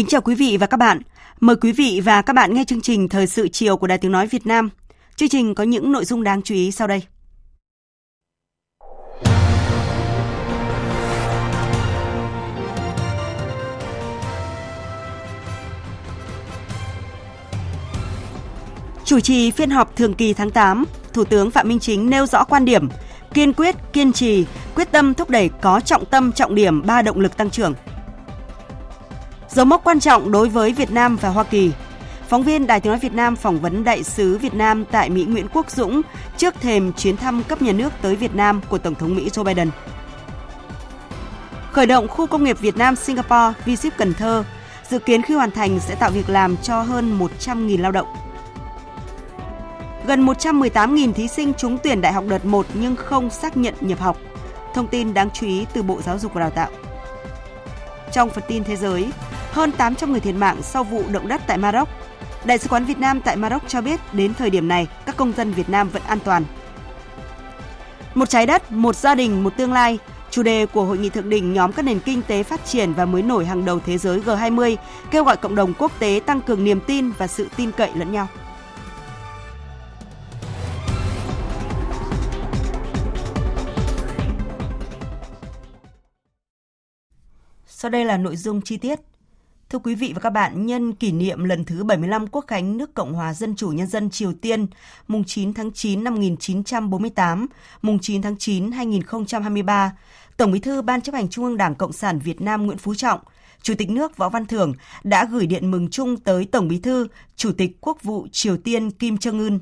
Kính chào quý vị và các bạn. Mời quý vị và các bạn nghe chương trình Thời sự chiều của Đài Tiếng Nói Việt Nam. Chương trình có những nội dung đáng chú ý sau đây. Chủ trì phiên họp thường kỳ tháng 8, Thủ tướng Phạm Minh Chính nêu rõ quan điểm kiên quyết, kiên trì, quyết tâm thúc đẩy có trọng tâm trọng điểm ba động lực tăng trưởng – dấu mốc quan trọng đối với Việt Nam và Hoa Kỳ. Phóng viên Đài Tiếng nói Việt Nam phỏng vấn đại sứ Việt Nam tại Mỹ Nguyễn Quốc Dũng trước thềm chuyến thăm cấp nhà nước tới Việt Nam của Tổng thống Mỹ Joe Biden. Khởi động khu công nghiệp Việt Nam Singapore v Cần Thơ, dự kiến khi hoàn thành sẽ tạo việc làm cho hơn 100.000 lao động. Gần 118.000 thí sinh trúng tuyển đại học đợt 1 nhưng không xác nhận nhập học. Thông tin đáng chú ý từ Bộ Giáo dục và Đào tạo. Trong phần tin thế giới, hơn 800 người thiệt mạng sau vụ động đất tại Maroc. Đại sứ quán Việt Nam tại Maroc cho biết đến thời điểm này các công dân Việt Nam vẫn an toàn. Một trái đất, một gia đình, một tương lai, chủ đề của hội nghị thượng đỉnh nhóm các nền kinh tế phát triển và mới nổi hàng đầu thế giới G20 kêu gọi cộng đồng quốc tế tăng cường niềm tin và sự tin cậy lẫn nhau. Sau đây là nội dung chi tiết. Thưa quý vị và các bạn, nhân kỷ niệm lần thứ 75 Quốc khánh nước Cộng hòa Dân chủ Nhân dân Triều Tiên, mùng 9 tháng 9 năm 1948, mùng 9 tháng 9 2023, Tổng Bí thư Ban chấp hành Trung ương Đảng Cộng sản Việt Nam Nguyễn Phú Trọng, Chủ tịch nước Võ Văn Thưởng đã gửi điện mừng chung tới Tổng Bí thư, Chủ tịch Quốc vụ Triều Tiên Kim Jong Un.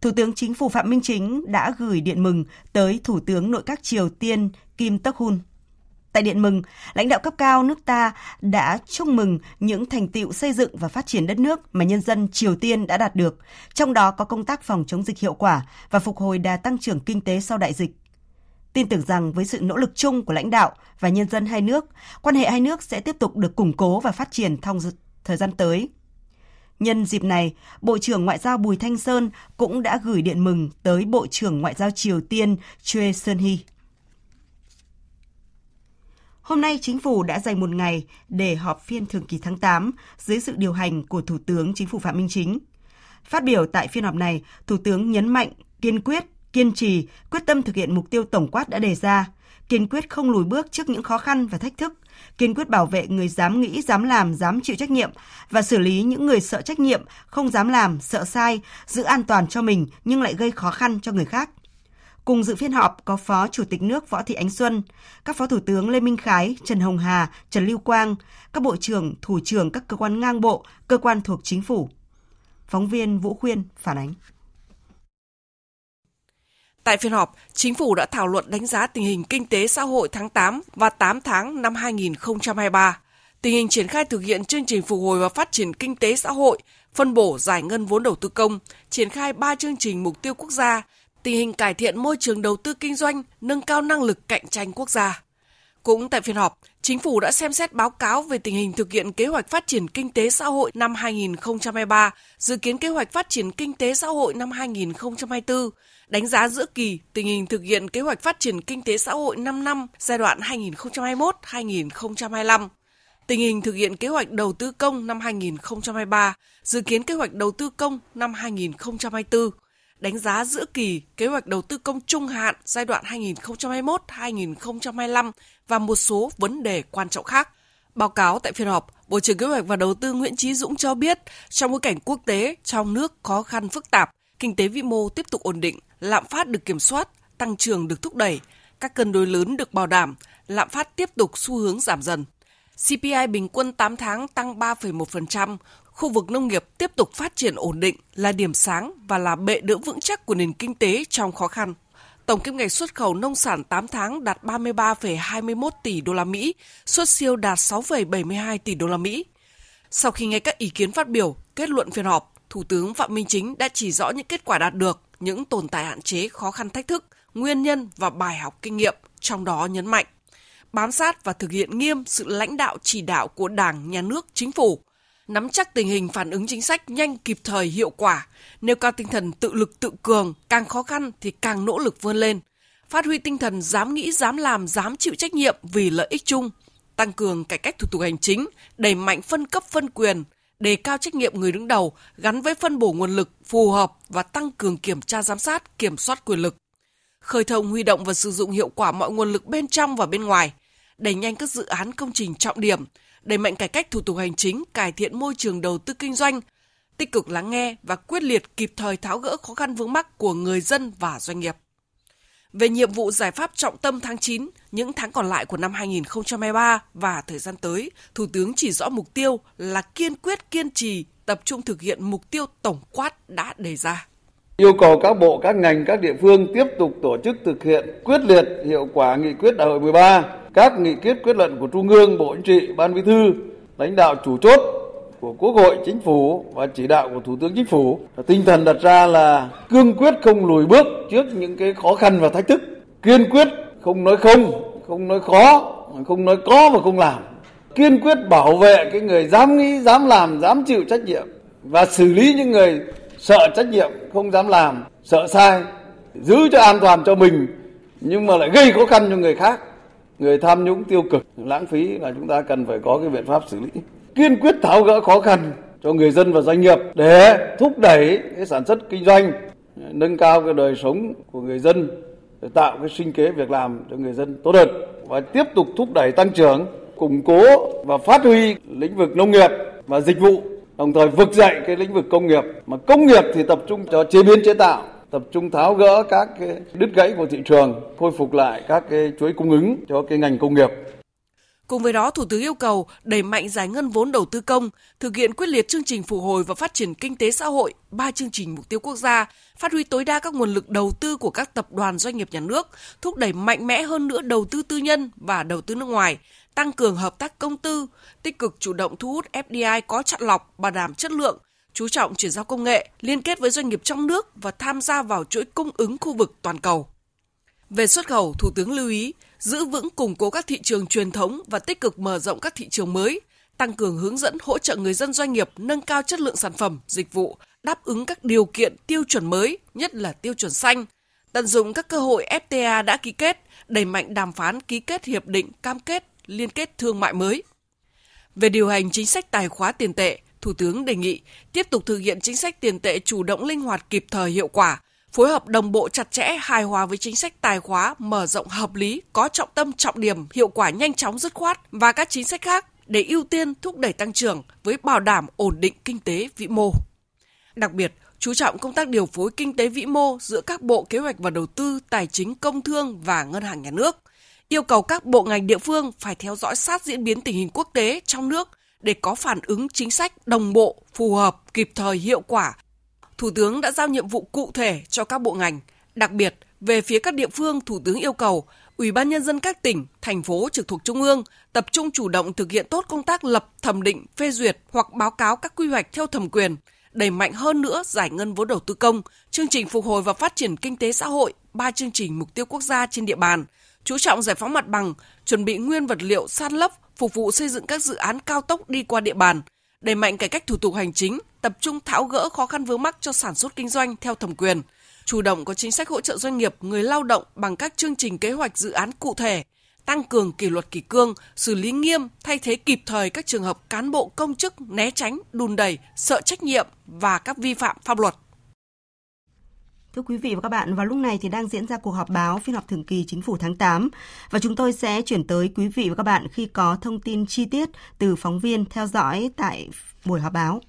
Thủ tướng Chính phủ Phạm Minh Chính đã gửi điện mừng tới Thủ tướng Nội các Triều Tiên Kim Tắc Hun. Tại điện mừng, lãnh đạo cấp cao nước ta đã chúc mừng những thành tiệu xây dựng và phát triển đất nước mà nhân dân Triều Tiên đã đạt được, trong đó có công tác phòng chống dịch hiệu quả và phục hồi đà tăng trưởng kinh tế sau đại dịch. Tin tưởng rằng với sự nỗ lực chung của lãnh đạo và nhân dân hai nước, quan hệ hai nước sẽ tiếp tục được củng cố và phát triển trong thời gian tới. Nhân dịp này, Bộ trưởng Ngoại giao Bùi Thanh Sơn cũng đã gửi điện mừng tới Bộ trưởng Ngoại giao Triều Tiên Choi Sun-hee. Hôm nay, Chính phủ đã dành một ngày để họp phiên thường kỳ tháng 8 dưới sự điều hành của Thủ tướng Chính phủ Phạm Minh Chính. Phát biểu tại phiên họp này, Thủ tướng nhấn mạnh kiên quyết, kiên trì, quyết tâm thực hiện mục tiêu tổng quát đã đề ra, kiên quyết không lùi bước trước những khó khăn và thách thức, kiên quyết bảo vệ người dám nghĩ, dám làm, dám chịu trách nhiệm và xử lý những người sợ trách nhiệm, không dám làm, sợ sai, giữ an toàn cho mình nhưng lại gây khó khăn cho người khác. Cùng dự phiên họp có Phó Chủ tịch nước Võ Thị Ánh Xuân, các Phó Thủ tướng Lê Minh Khái, Trần Hồng Hà, Trần Lưu Quang, các Bộ trưởng, Thủ trưởng các cơ quan ngang bộ, cơ quan thuộc chính phủ. Phóng viên Vũ Khuyên phản ánh. Tại phiên họp, Chính phủ đã thảo luận đánh giá tình hình kinh tế xã hội tháng 8 và 8 tháng năm 2023, tình hình triển khai thực hiện chương trình phục hồi và phát triển kinh tế xã hội, phân bổ giải ngân vốn đầu tư công, triển khai 3 chương trình mục tiêu quốc gia tình hình cải thiện môi trường đầu tư kinh doanh, nâng cao năng lực cạnh tranh quốc gia. Cũng tại phiên họp, Chính phủ đã xem xét báo cáo về tình hình thực hiện kế hoạch phát triển kinh tế xã hội năm 2023, dự kiến kế hoạch phát triển kinh tế xã hội năm 2024, đánh giá giữa kỳ tình hình thực hiện kế hoạch phát triển kinh tế xã hội 5 năm giai đoạn 2021-2025, tình hình thực hiện kế hoạch đầu tư công năm 2023, dự kiến kế hoạch đầu tư công năm 2024, đánh giá giữa kỳ kế hoạch đầu tư công trung hạn giai đoạn 2021-2025 và một số vấn đề quan trọng khác. Báo cáo tại phiên họp, Bộ trưởng Kế hoạch và Đầu tư Nguyễn Chí Dũng cho biết, trong bối cảnh quốc tế, trong nước khó khăn phức tạp, kinh tế vĩ mô tiếp tục ổn định, lạm phát được kiểm soát, tăng trưởng được thúc đẩy, các cân đối lớn được bảo đảm, lạm phát tiếp tục xu hướng giảm dần. CPI bình quân 8 tháng tăng 3,1%, khu vực nông nghiệp tiếp tục phát triển ổn định là điểm sáng và là bệ đỡ vững chắc của nền kinh tế trong khó khăn. Tổng kim ngạch xuất khẩu nông sản 8 tháng đạt 33,21 tỷ đô la Mỹ, xuất siêu đạt 6,72 tỷ đô la Mỹ. Sau khi nghe các ý kiến phát biểu, kết luận phiên họp, Thủ tướng Phạm Minh Chính đã chỉ rõ những kết quả đạt được, những tồn tại hạn chế, khó khăn thách thức, nguyên nhân và bài học kinh nghiệm, trong đó nhấn mạnh bám sát và thực hiện nghiêm sự lãnh đạo chỉ đạo của Đảng, Nhà nước, Chính phủ, nắm chắc tình hình phản ứng chính sách nhanh kịp thời hiệu quả, nêu cao tinh thần tự lực tự cường, càng khó khăn thì càng nỗ lực vươn lên, phát huy tinh thần dám nghĩ, dám làm, dám chịu trách nhiệm vì lợi ích chung, tăng cường cải cách thủ tục hành chính, đẩy mạnh phân cấp phân quyền, đề cao trách nhiệm người đứng đầu gắn với phân bổ nguồn lực phù hợp và tăng cường kiểm tra giám sát, kiểm soát quyền lực. Khơi thông huy động và sử dụng hiệu quả mọi nguồn lực bên trong và bên ngoài, đẩy nhanh các dự án công trình trọng điểm, đẩy mạnh cải cách thủ tục hành chính, cải thiện môi trường đầu tư kinh doanh, tích cực lắng nghe và quyết liệt kịp thời tháo gỡ khó khăn vướng mắc của người dân và doanh nghiệp. Về nhiệm vụ giải pháp trọng tâm tháng 9, những tháng còn lại của năm 2023 và thời gian tới, Thủ tướng chỉ rõ mục tiêu là kiên quyết kiên trì tập trung thực hiện mục tiêu tổng quát đã đề ra. Yêu cầu các bộ, các ngành, các địa phương tiếp tục tổ chức thực hiện quyết liệt hiệu quả nghị quyết đại hội 13, các nghị quyết quyết luận của Trung ương, Bộ Chính trị, Ban Bí thư, lãnh đạo chủ chốt của Quốc hội, Chính phủ và chỉ đạo của Thủ tướng Chính phủ. Tinh thần đặt ra là cương quyết không lùi bước trước những cái khó khăn và thách thức, kiên quyết không nói không, không nói khó, không nói có và không làm. Kiên quyết bảo vệ cái người dám nghĩ, dám làm, dám chịu trách nhiệm và xử lý những người sợ trách nhiệm, không dám làm, sợ sai, giữ cho an toàn cho mình nhưng mà lại gây khó khăn cho người khác. Người tham nhũng tiêu cực lãng phí là chúng ta cần phải có cái biện pháp xử lý. Kiên quyết tháo gỡ khó khăn cho người dân và doanh nghiệp để thúc đẩy cái sản xuất kinh doanh nâng cao cái đời sống của người dân để tạo cái sinh kế việc làm cho người dân tốt hơn và tiếp tục thúc đẩy tăng trưởng củng cố và phát huy lĩnh vực nông nghiệp và dịch vụ đồng thời vực dậy cái lĩnh vực công nghiệp. Mà công nghiệp thì tập trung cho chế biến chế tạo tập trung tháo gỡ các cái đứt gãy của thị trường khôi phục lại các cái chuỗi cung ứng cho cái ngành công nghiệp. Cùng với đó, Thủ tướng yêu cầu đẩy mạnh giải ngân vốn đầu tư công, thực hiện quyết liệt chương trình phục hồi và phát triển kinh tế xã hội, ba chương trình mục tiêu quốc gia, phát huy tối đa các nguồn lực đầu tư của các tập đoàn doanh nghiệp nhà nước, thúc đẩy mạnh mẽ hơn nữa đầu tư tư nhân và đầu tư nước ngoài, tăng cường hợp tác công tư, tích cực chủ động thu hút FDI có chọn lọc, bảo đảm chất lượng, chú trọng chuyển giao công nghệ, liên kết với doanh nghiệp trong nước và tham gia vào chuỗi cung ứng khu vực toàn cầu. Về xuất khẩu, Thủ tướng lưu ý giữ vững củng cố các thị trường truyền thống và tích cực mở rộng các thị trường mới, tăng cường hướng dẫn hỗ trợ người dân doanh nghiệp nâng cao chất lượng sản phẩm, dịch vụ, đáp ứng các điều kiện tiêu chuẩn mới, nhất là tiêu chuẩn xanh, tận dụng các cơ hội FTA đã ký kết, đẩy mạnh đàm phán ký kết hiệp định cam kết liên kết thương mại mới. Về điều hành chính sách tài khóa tiền tệ, Thủ tướng đề nghị tiếp tục thực hiện chính sách tiền tệ chủ động linh hoạt kịp thời hiệu quả, phối hợp đồng bộ chặt chẽ hài hòa với chính sách tài khóa mở rộng hợp lý, có trọng tâm trọng điểm, hiệu quả nhanh chóng dứt khoát và các chính sách khác để ưu tiên thúc đẩy tăng trưởng với bảo đảm ổn định kinh tế vĩ mô. Đặc biệt, chú trọng công tác điều phối kinh tế vĩ mô giữa các bộ kế hoạch và đầu tư, tài chính công thương và ngân hàng nhà nước. Yêu cầu các bộ ngành địa phương phải theo dõi sát diễn biến tình hình quốc tế trong nước để có phản ứng chính sách đồng bộ, phù hợp, kịp thời, hiệu quả Thủ tướng đã giao nhiệm vụ cụ thể cho các bộ ngành. Đặc biệt, về phía các địa phương, Thủ tướng yêu cầu Ủy ban nhân dân các tỉnh, thành phố trực thuộc trung ương tập trung chủ động thực hiện tốt công tác lập, thẩm định, phê duyệt hoặc báo cáo các quy hoạch theo thẩm quyền, đẩy mạnh hơn nữa giải ngân vốn đầu tư công, chương trình phục hồi và phát triển kinh tế xã hội, ba chương trình mục tiêu quốc gia trên địa bàn, chú trọng giải phóng mặt bằng, chuẩn bị nguyên vật liệu san lấp, phục vụ xây dựng các dự án cao tốc đi qua địa bàn, đẩy mạnh cải cách thủ tục hành chính, tập trung tháo gỡ khó khăn vướng mắc cho sản xuất kinh doanh theo thẩm quyền, chủ động có chính sách hỗ trợ doanh nghiệp, người lao động bằng các chương trình kế hoạch dự án cụ thể, tăng cường kỷ luật kỷ cương, xử lý nghiêm, thay thế kịp thời các trường hợp cán bộ công chức né tránh, đùn đẩy, sợ trách nhiệm và các vi phạm pháp luật. Thưa quý vị và các bạn, vào lúc này thì đang diễn ra cuộc họp báo phiên họp thường kỳ chính phủ tháng 8 và chúng tôi sẽ chuyển tới quý vị và các bạn khi có thông tin chi tiết từ phóng viên theo dõi tại buổi họp báo.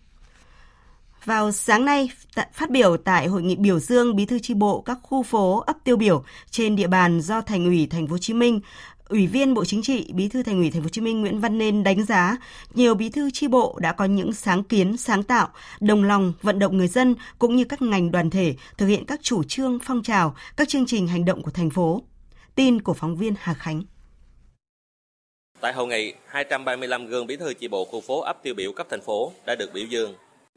Vào sáng nay, phát biểu tại hội nghị biểu dương bí thư chi bộ các khu phố ấp tiêu biểu trên địa bàn do Thành ủy Thành phố Hồ Chí Minh, Ủy viên Bộ Chính trị, Bí thư Thành ủy Thành phố Hồ Chí Minh Nguyễn Văn Nên đánh giá nhiều bí thư chi bộ đã có những sáng kiến, sáng tạo, đồng lòng vận động người dân cũng như các ngành đoàn thể thực hiện các chủ trương, phong trào, các chương trình hành động của thành phố. Tin của phóng viên Hà Khánh. Tại hội nghị, 235 gương bí thư chi bộ khu phố ấp tiêu biểu cấp thành phố đã được biểu dương.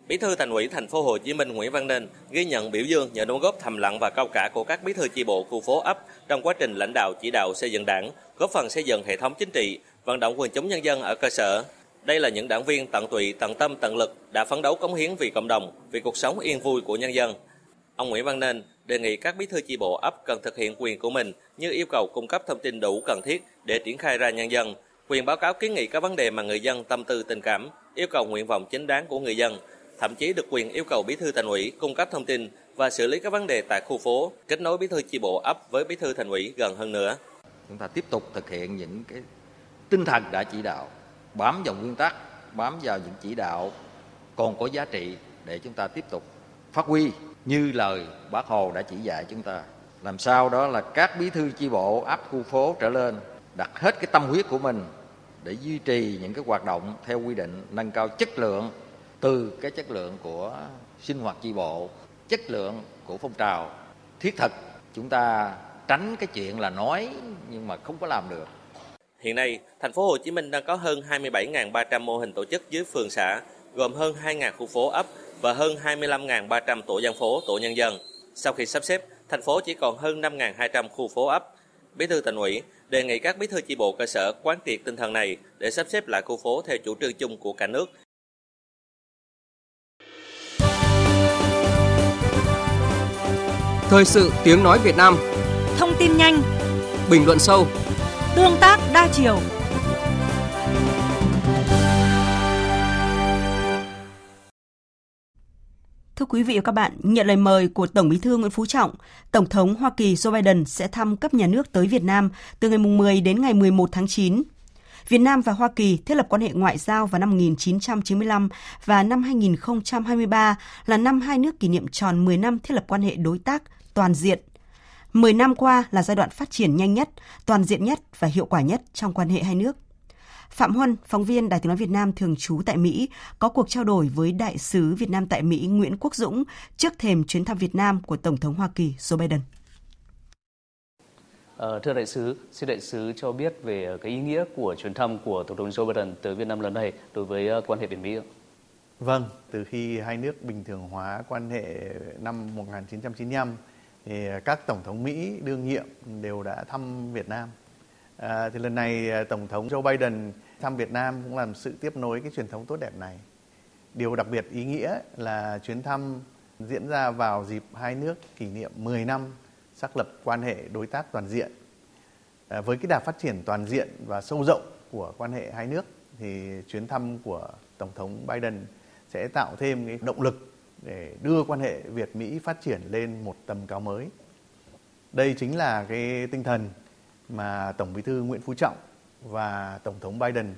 Bí thư Thành ủy Thành phố Hồ Chí Minh Nguyễn Văn Nên ghi nhận biểu dương nhờ đóng góp thầm lặng và cao cả của các bí thư chi bộ khu phố ấp trong quá trình lãnh đạo chỉ đạo xây dựng đảng, góp phần xây dựng hệ thống chính trị, vận động quần chúng nhân dân ở cơ sở. Đây là những đảng viên tận tụy, tận tâm, tận lực đã phấn đấu cống hiến vì cộng đồng, vì cuộc sống yên vui của nhân dân. Ông Nguyễn Văn Nên đề nghị các bí thư chi bộ ấp cần thực hiện quyền của mình như yêu cầu cung cấp thông tin đủ cần thiết để triển khai ra nhân dân, quyền báo cáo kiến nghị các vấn đề mà người dân tâm tư tình cảm, yêu cầu nguyện vọng chính đáng của người dân, thậm chí được quyền yêu cầu bí thư thành ủy cung cấp thông tin và xử lý các vấn đề tại khu phố, kết nối bí thư chi bộ ấp với bí thư thành ủy gần hơn nữa. Chúng ta tiếp tục thực hiện những cái tinh thần đã chỉ đạo, bám vào nguyên tắc, bám vào những chỉ đạo còn có giá trị để chúng ta tiếp tục phát huy như lời bác Hồ đã chỉ dạy chúng ta. Làm sao đó là các bí thư chi bộ ấp khu phố trở lên đặt hết cái tâm huyết của mình để duy trì những cái hoạt động theo quy định nâng cao chất lượng từ cái chất lượng của sinh hoạt chi bộ chất lượng của phong trào thiết thực chúng ta tránh cái chuyện là nói nhưng mà không có làm được Hiện nay, thành phố Hồ Chí Minh đang có hơn 27.300 mô hình tổ chức dưới phường xã, gồm hơn 2.000 khu phố ấp và hơn 25.300 tổ dân phố, tổ nhân dân. Sau khi sắp xếp, thành phố chỉ còn hơn 5.200 khu phố ấp. Bí thư thành ủy đề nghị các bí thư chi bộ cơ sở quán triệt tinh thần này để sắp xếp lại khu phố theo chủ trương chung của cả nước Thời sự tiếng nói Việt Nam. Thông tin nhanh. Bình luận sâu. Tương tác đa chiều. Thưa quý vị và các bạn, nhận lời mời của Tổng Bí thư Nguyễn Phú Trọng, Tổng thống Hoa Kỳ Joe Biden sẽ thăm cấp nhà nước tới Việt Nam từ ngày 10 đến ngày 11 tháng 9. Việt Nam và Hoa Kỳ thiết lập quan hệ ngoại giao vào năm 1995 và năm 2023 là năm hai nước kỷ niệm tròn 10 năm thiết lập quan hệ đối tác toàn diện. 10 năm qua là giai đoạn phát triển nhanh nhất, toàn diện nhất và hiệu quả nhất trong quan hệ hai nước. Phạm Huân, phóng viên Đài tiếng nói Việt Nam thường trú tại Mỹ, có cuộc trao đổi với đại sứ Việt Nam tại Mỹ Nguyễn Quốc Dũng trước thềm chuyến thăm Việt Nam của Tổng thống Hoa Kỳ Joe Biden. Uh, thưa đại sứ, xin đại sứ cho biết về cái ý nghĩa của chuyến thăm của Tổng thống Joe Biden tới Việt Nam lần này đối với uh, quan hệ Việt Mỹ. Vâng, từ khi hai nước bình thường hóa quan hệ năm 1995 thì à, các tổng thống Mỹ đương nhiệm đều đã thăm Việt Nam. À, thì lần này à, tổng thống Joe Biden thăm Việt Nam cũng làm sự tiếp nối cái truyền thống tốt đẹp này. Điều đặc biệt ý nghĩa là chuyến thăm diễn ra vào dịp hai nước kỷ niệm 10 năm xác lập quan hệ đối tác toàn diện. À, với cái đà phát triển toàn diện và sâu rộng của quan hệ hai nước thì chuyến thăm của tổng thống Biden sẽ tạo thêm cái động lực để đưa quan hệ Việt Mỹ phát triển lên một tầm cao mới. Đây chính là cái tinh thần mà Tổng Bí thư Nguyễn Phú Trọng và Tổng thống Biden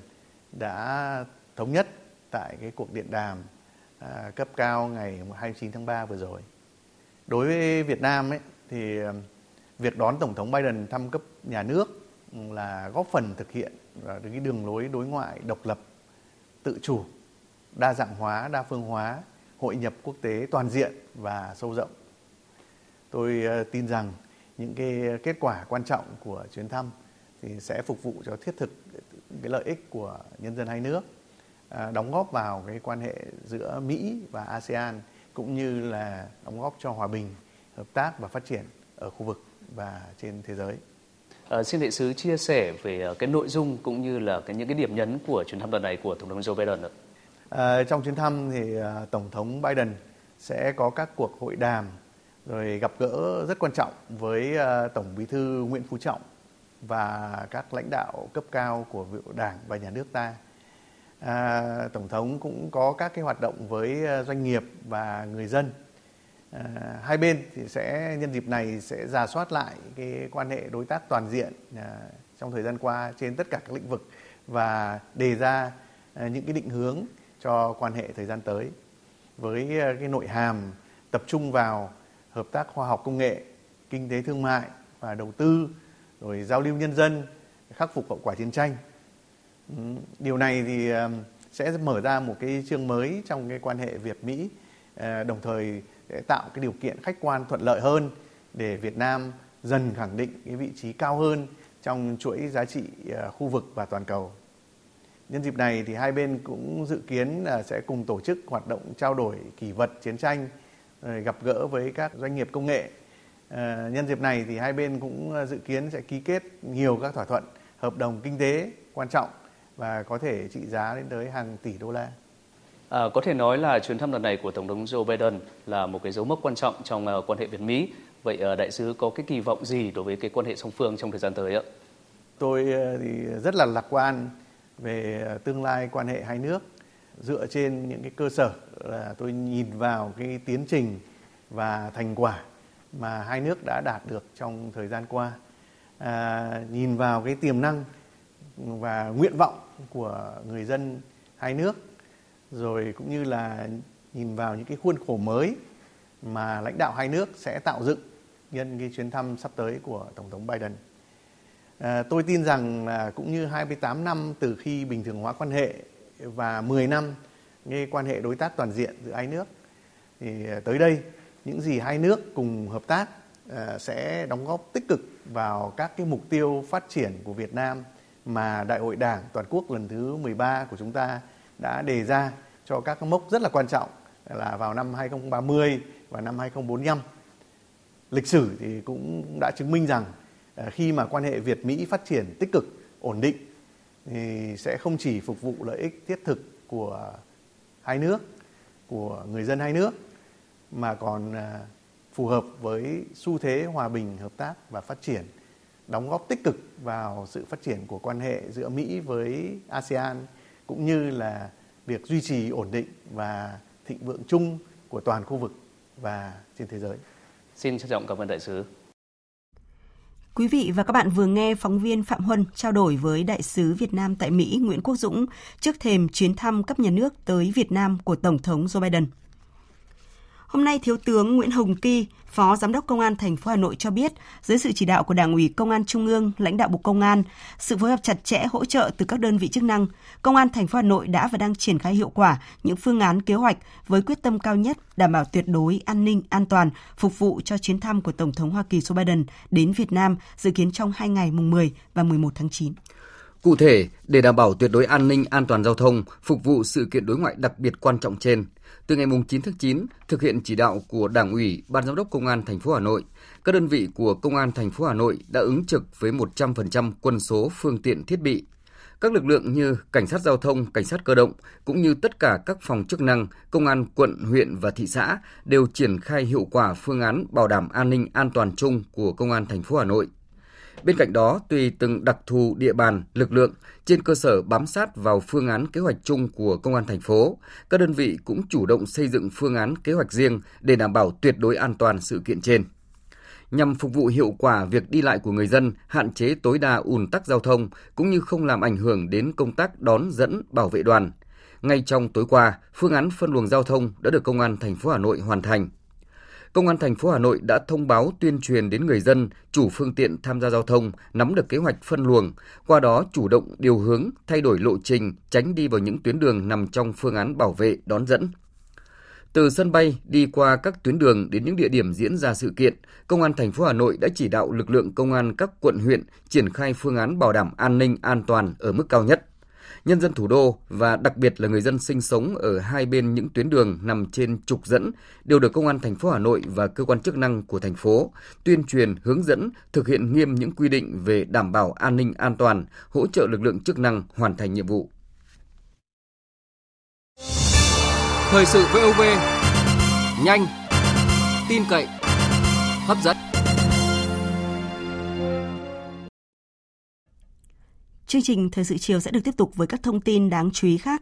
đã thống nhất tại cái cuộc điện đàm à, cấp cao ngày 29 tháng 3 vừa rồi. Đối với Việt Nam ấy thì à, việc đón Tổng thống Biden thăm cấp nhà nước là góp phần thực hiện à, cái đường lối đối ngoại độc lập, tự chủ, đa dạng hóa, đa phương hóa, hội nhập quốc tế toàn diện và sâu rộng. Tôi ờ, tin rằng những cái kết quả quan trọng của chuyến thăm thì sẽ phục vụ cho thiết thực cái lợi ích của nhân dân hai nước à, đóng góp vào cái quan hệ giữa Mỹ và ASEAN cũng như là đóng góp cho hòa bình, hợp tác và phát triển ở khu vực và trên thế giới. À, xin đại sứ chia sẻ về ờ, cái nội dung cũng như là cái những cái điểm nhấn của chuyến thăm lần này của tổng thống Joe Biden ạ. À, trong chuyến thăm thì à, tổng thống Biden sẽ có các cuộc hội đàm rồi gặp gỡ rất quan trọng với à, tổng bí thư Nguyễn Phú Trọng và các lãnh đạo cấp cao của đảng và nhà nước ta. À, tổng thống cũng có các cái hoạt động với doanh nghiệp và người dân. À, hai bên thì sẽ nhân dịp này sẽ giả soát lại cái quan hệ đối tác toàn diện à, trong thời gian qua trên tất cả các lĩnh vực và đề ra à, những cái định hướng cho quan hệ thời gian tới. với ờ, cái nội hàm tập trung vào hợp tác khoa học công nghệ, kinh tế thương mại và đầu tư, rồi giao lưu nhân dân, khắc phục hậu quả chiến tranh. Điều này thì ờ, sẽ mở ra một cái chương mới trong cái quan hệ Việt Mỹ, ờ, đồng thời sẽ tạo cái điều kiện khách quan thuận lợi hơn để Việt Nam dần khẳng định cái vị trí cao hơn trong chuỗi giá trị khu vực và toàn cầu. Nhân dịp này thì hai bên cũng dự kiến là sẽ cùng tổ chức hoạt động trao đổi kỷ vật chiến tranh, gặp gỡ với các doanh nghiệp công nghệ. À, nhân dịp này thì hai bên cũng dự kiến sẽ ký kết nhiều các thỏa thuận hợp đồng kinh tế quan trọng và có thể trị giá lên tới hàng tỷ đô la. À, có thể nói là chuyến thăm lần này của Tổng thống Joe Biden là một cái dấu mốc quan trọng trong uh, quan hệ Việt Mỹ. Vậy uh, đại sứ có cái kỳ vọng gì đối với cái quan hệ song phương trong thời gian tới ạ? Tôi uh, thì rất là lạc quan về ờ, tương lai quan hệ hai nước dựa trên những cái cơ sở là tôi nhìn vào cái tiến trình và thành quả mà hai nước đã đạt được trong thời gian qua à, nhìn vào cái tiềm năng và nguyện vọng của người dân hai nước rồi cũng như là nhìn vào những cái khuôn khổ mới mà lãnh đạo hai nước sẽ tạo dựng nhân cái chuyến thăm sắp tới của tổng thống Biden. À, tôi tin rằng là cũng như 28 năm từ khi bình thường hóa quan hệ và 10 năm nghe quan hệ đối tác toàn diện giữa hai nước thì ờ, tới đây những gì hai nước cùng hợp tác à, sẽ đóng góp tích cực vào các cái mục tiêu phát triển của Việt Nam mà Đại hội Đảng toàn quốc lần thứ 13 của chúng ta đã đề ra cho các mốc rất là quan trọng là vào năm 2030 và năm 2045. Lịch sử thì cũng đã chứng minh rằng Ờ, khi mà quan hệ Việt Mỹ phát triển tích cực, ổn định thì sẽ không chỉ phục vụ lợi ích thiết thực của hai nước, của người dân hai nước mà còn ờ, phù hợp với xu thế hòa bình, hợp tác và phát triển, đóng góp tích cực vào sự phát triển của quan hệ giữa Mỹ với ASEAN cũng như là việc duy trì ổn định và thịnh vượng chung của toàn khu vực và trên thế giới. Xin trân trọng cảm ơn đại sứ. Quý vị và các bạn vừa nghe phóng viên Phạm Huân trao đổi với đại sứ Việt Nam tại Mỹ Nguyễn Quốc Dũng trước thềm chuyến thăm cấp nhà nước tới Việt Nam của Tổng thống Joe Biden. Hôm nay, Thiếu tướng Nguyễn Hồng Kỳ, Phó Giám đốc Công an thành phố Hà Nội cho biết, dưới sự chỉ đạo của Đảng ủy Công an Trung ương, lãnh đạo Bộ Công an, sự phối hợp chặt chẽ hỗ trợ từ các đơn vị chức năng, Công an thành phố Hà Nội đã và đang triển khai hiệu quả những phương án kế hoạch với quyết tâm cao nhất đảm bảo tuyệt đối an ninh, an toàn, phục vụ cho chuyến thăm của Tổng thống Hoa Kỳ Joe Biden đến Việt Nam dự kiến trong hai ngày mùng 10 và 11 tháng 9. Cụ thể, để đảm bảo tuyệt đối an ninh an toàn giao thông, phục vụ sự kiện đối ngoại đặc biệt quan trọng trên, từ ngày 9 tháng 9, thực hiện chỉ đạo của Đảng ủy, Ban giám đốc Công an thành phố Hà Nội, các đơn vị của Công an thành phố Hà Nội đã ứng trực với 100% quân số phương tiện thiết bị. Các lực lượng như cảnh sát giao thông, cảnh sát cơ động cũng như tất cả các phòng chức năng, công an quận, huyện và thị xã đều triển khai hiệu quả phương án bảo đảm an ninh an toàn chung của Công an thành phố Hà Nội Bên cạnh đó, tùy từng đặc thù địa bàn, lực lượng, trên cơ sở bám sát vào phương án kế hoạch chung của công an thành phố, các đơn vị cũng chủ động xây dựng phương án kế hoạch riêng để đảm bảo tuyệt đối an toàn sự kiện trên. Nhằm phục vụ hiệu quả việc đi lại của người dân, hạn chế tối đa ùn tắc giao thông cũng như không làm ảnh hưởng đến công tác đón dẫn bảo vệ đoàn. Ngay trong tối qua, phương án phân luồng giao thông đã được công an thành phố Hà Nội hoàn thành. Công an thành phố Hà Nội đã thông báo tuyên truyền đến người dân, chủ phương tiện tham gia giao thông nắm được kế hoạch phân luồng, qua đó chủ động điều hướng, thay đổi lộ trình, tránh đi vào những tuyến đường nằm trong phương án bảo vệ đón dẫn. Từ sân bay đi qua các tuyến đường đến những địa điểm diễn ra sự kiện, Công an thành phố Hà Nội đã chỉ đạo lực lượng công an các quận huyện triển khai phương án bảo đảm an ninh an toàn ở mức cao nhất nhân dân thủ đô và đặc biệt là người dân sinh sống ở hai bên những tuyến đường nằm trên trục dẫn đều được công an thành phố Hà Nội và cơ quan chức năng của thành phố tuyên truyền hướng dẫn thực hiện nghiêm những quy định về đảm bảo an ninh an toàn, hỗ trợ lực lượng chức năng hoàn thành nhiệm vụ. Thời sự VOV nhanh, tin cậy, hấp dẫn. Chương trình Thời sự chiều sẽ được tiếp tục với các thông tin đáng chú ý khác.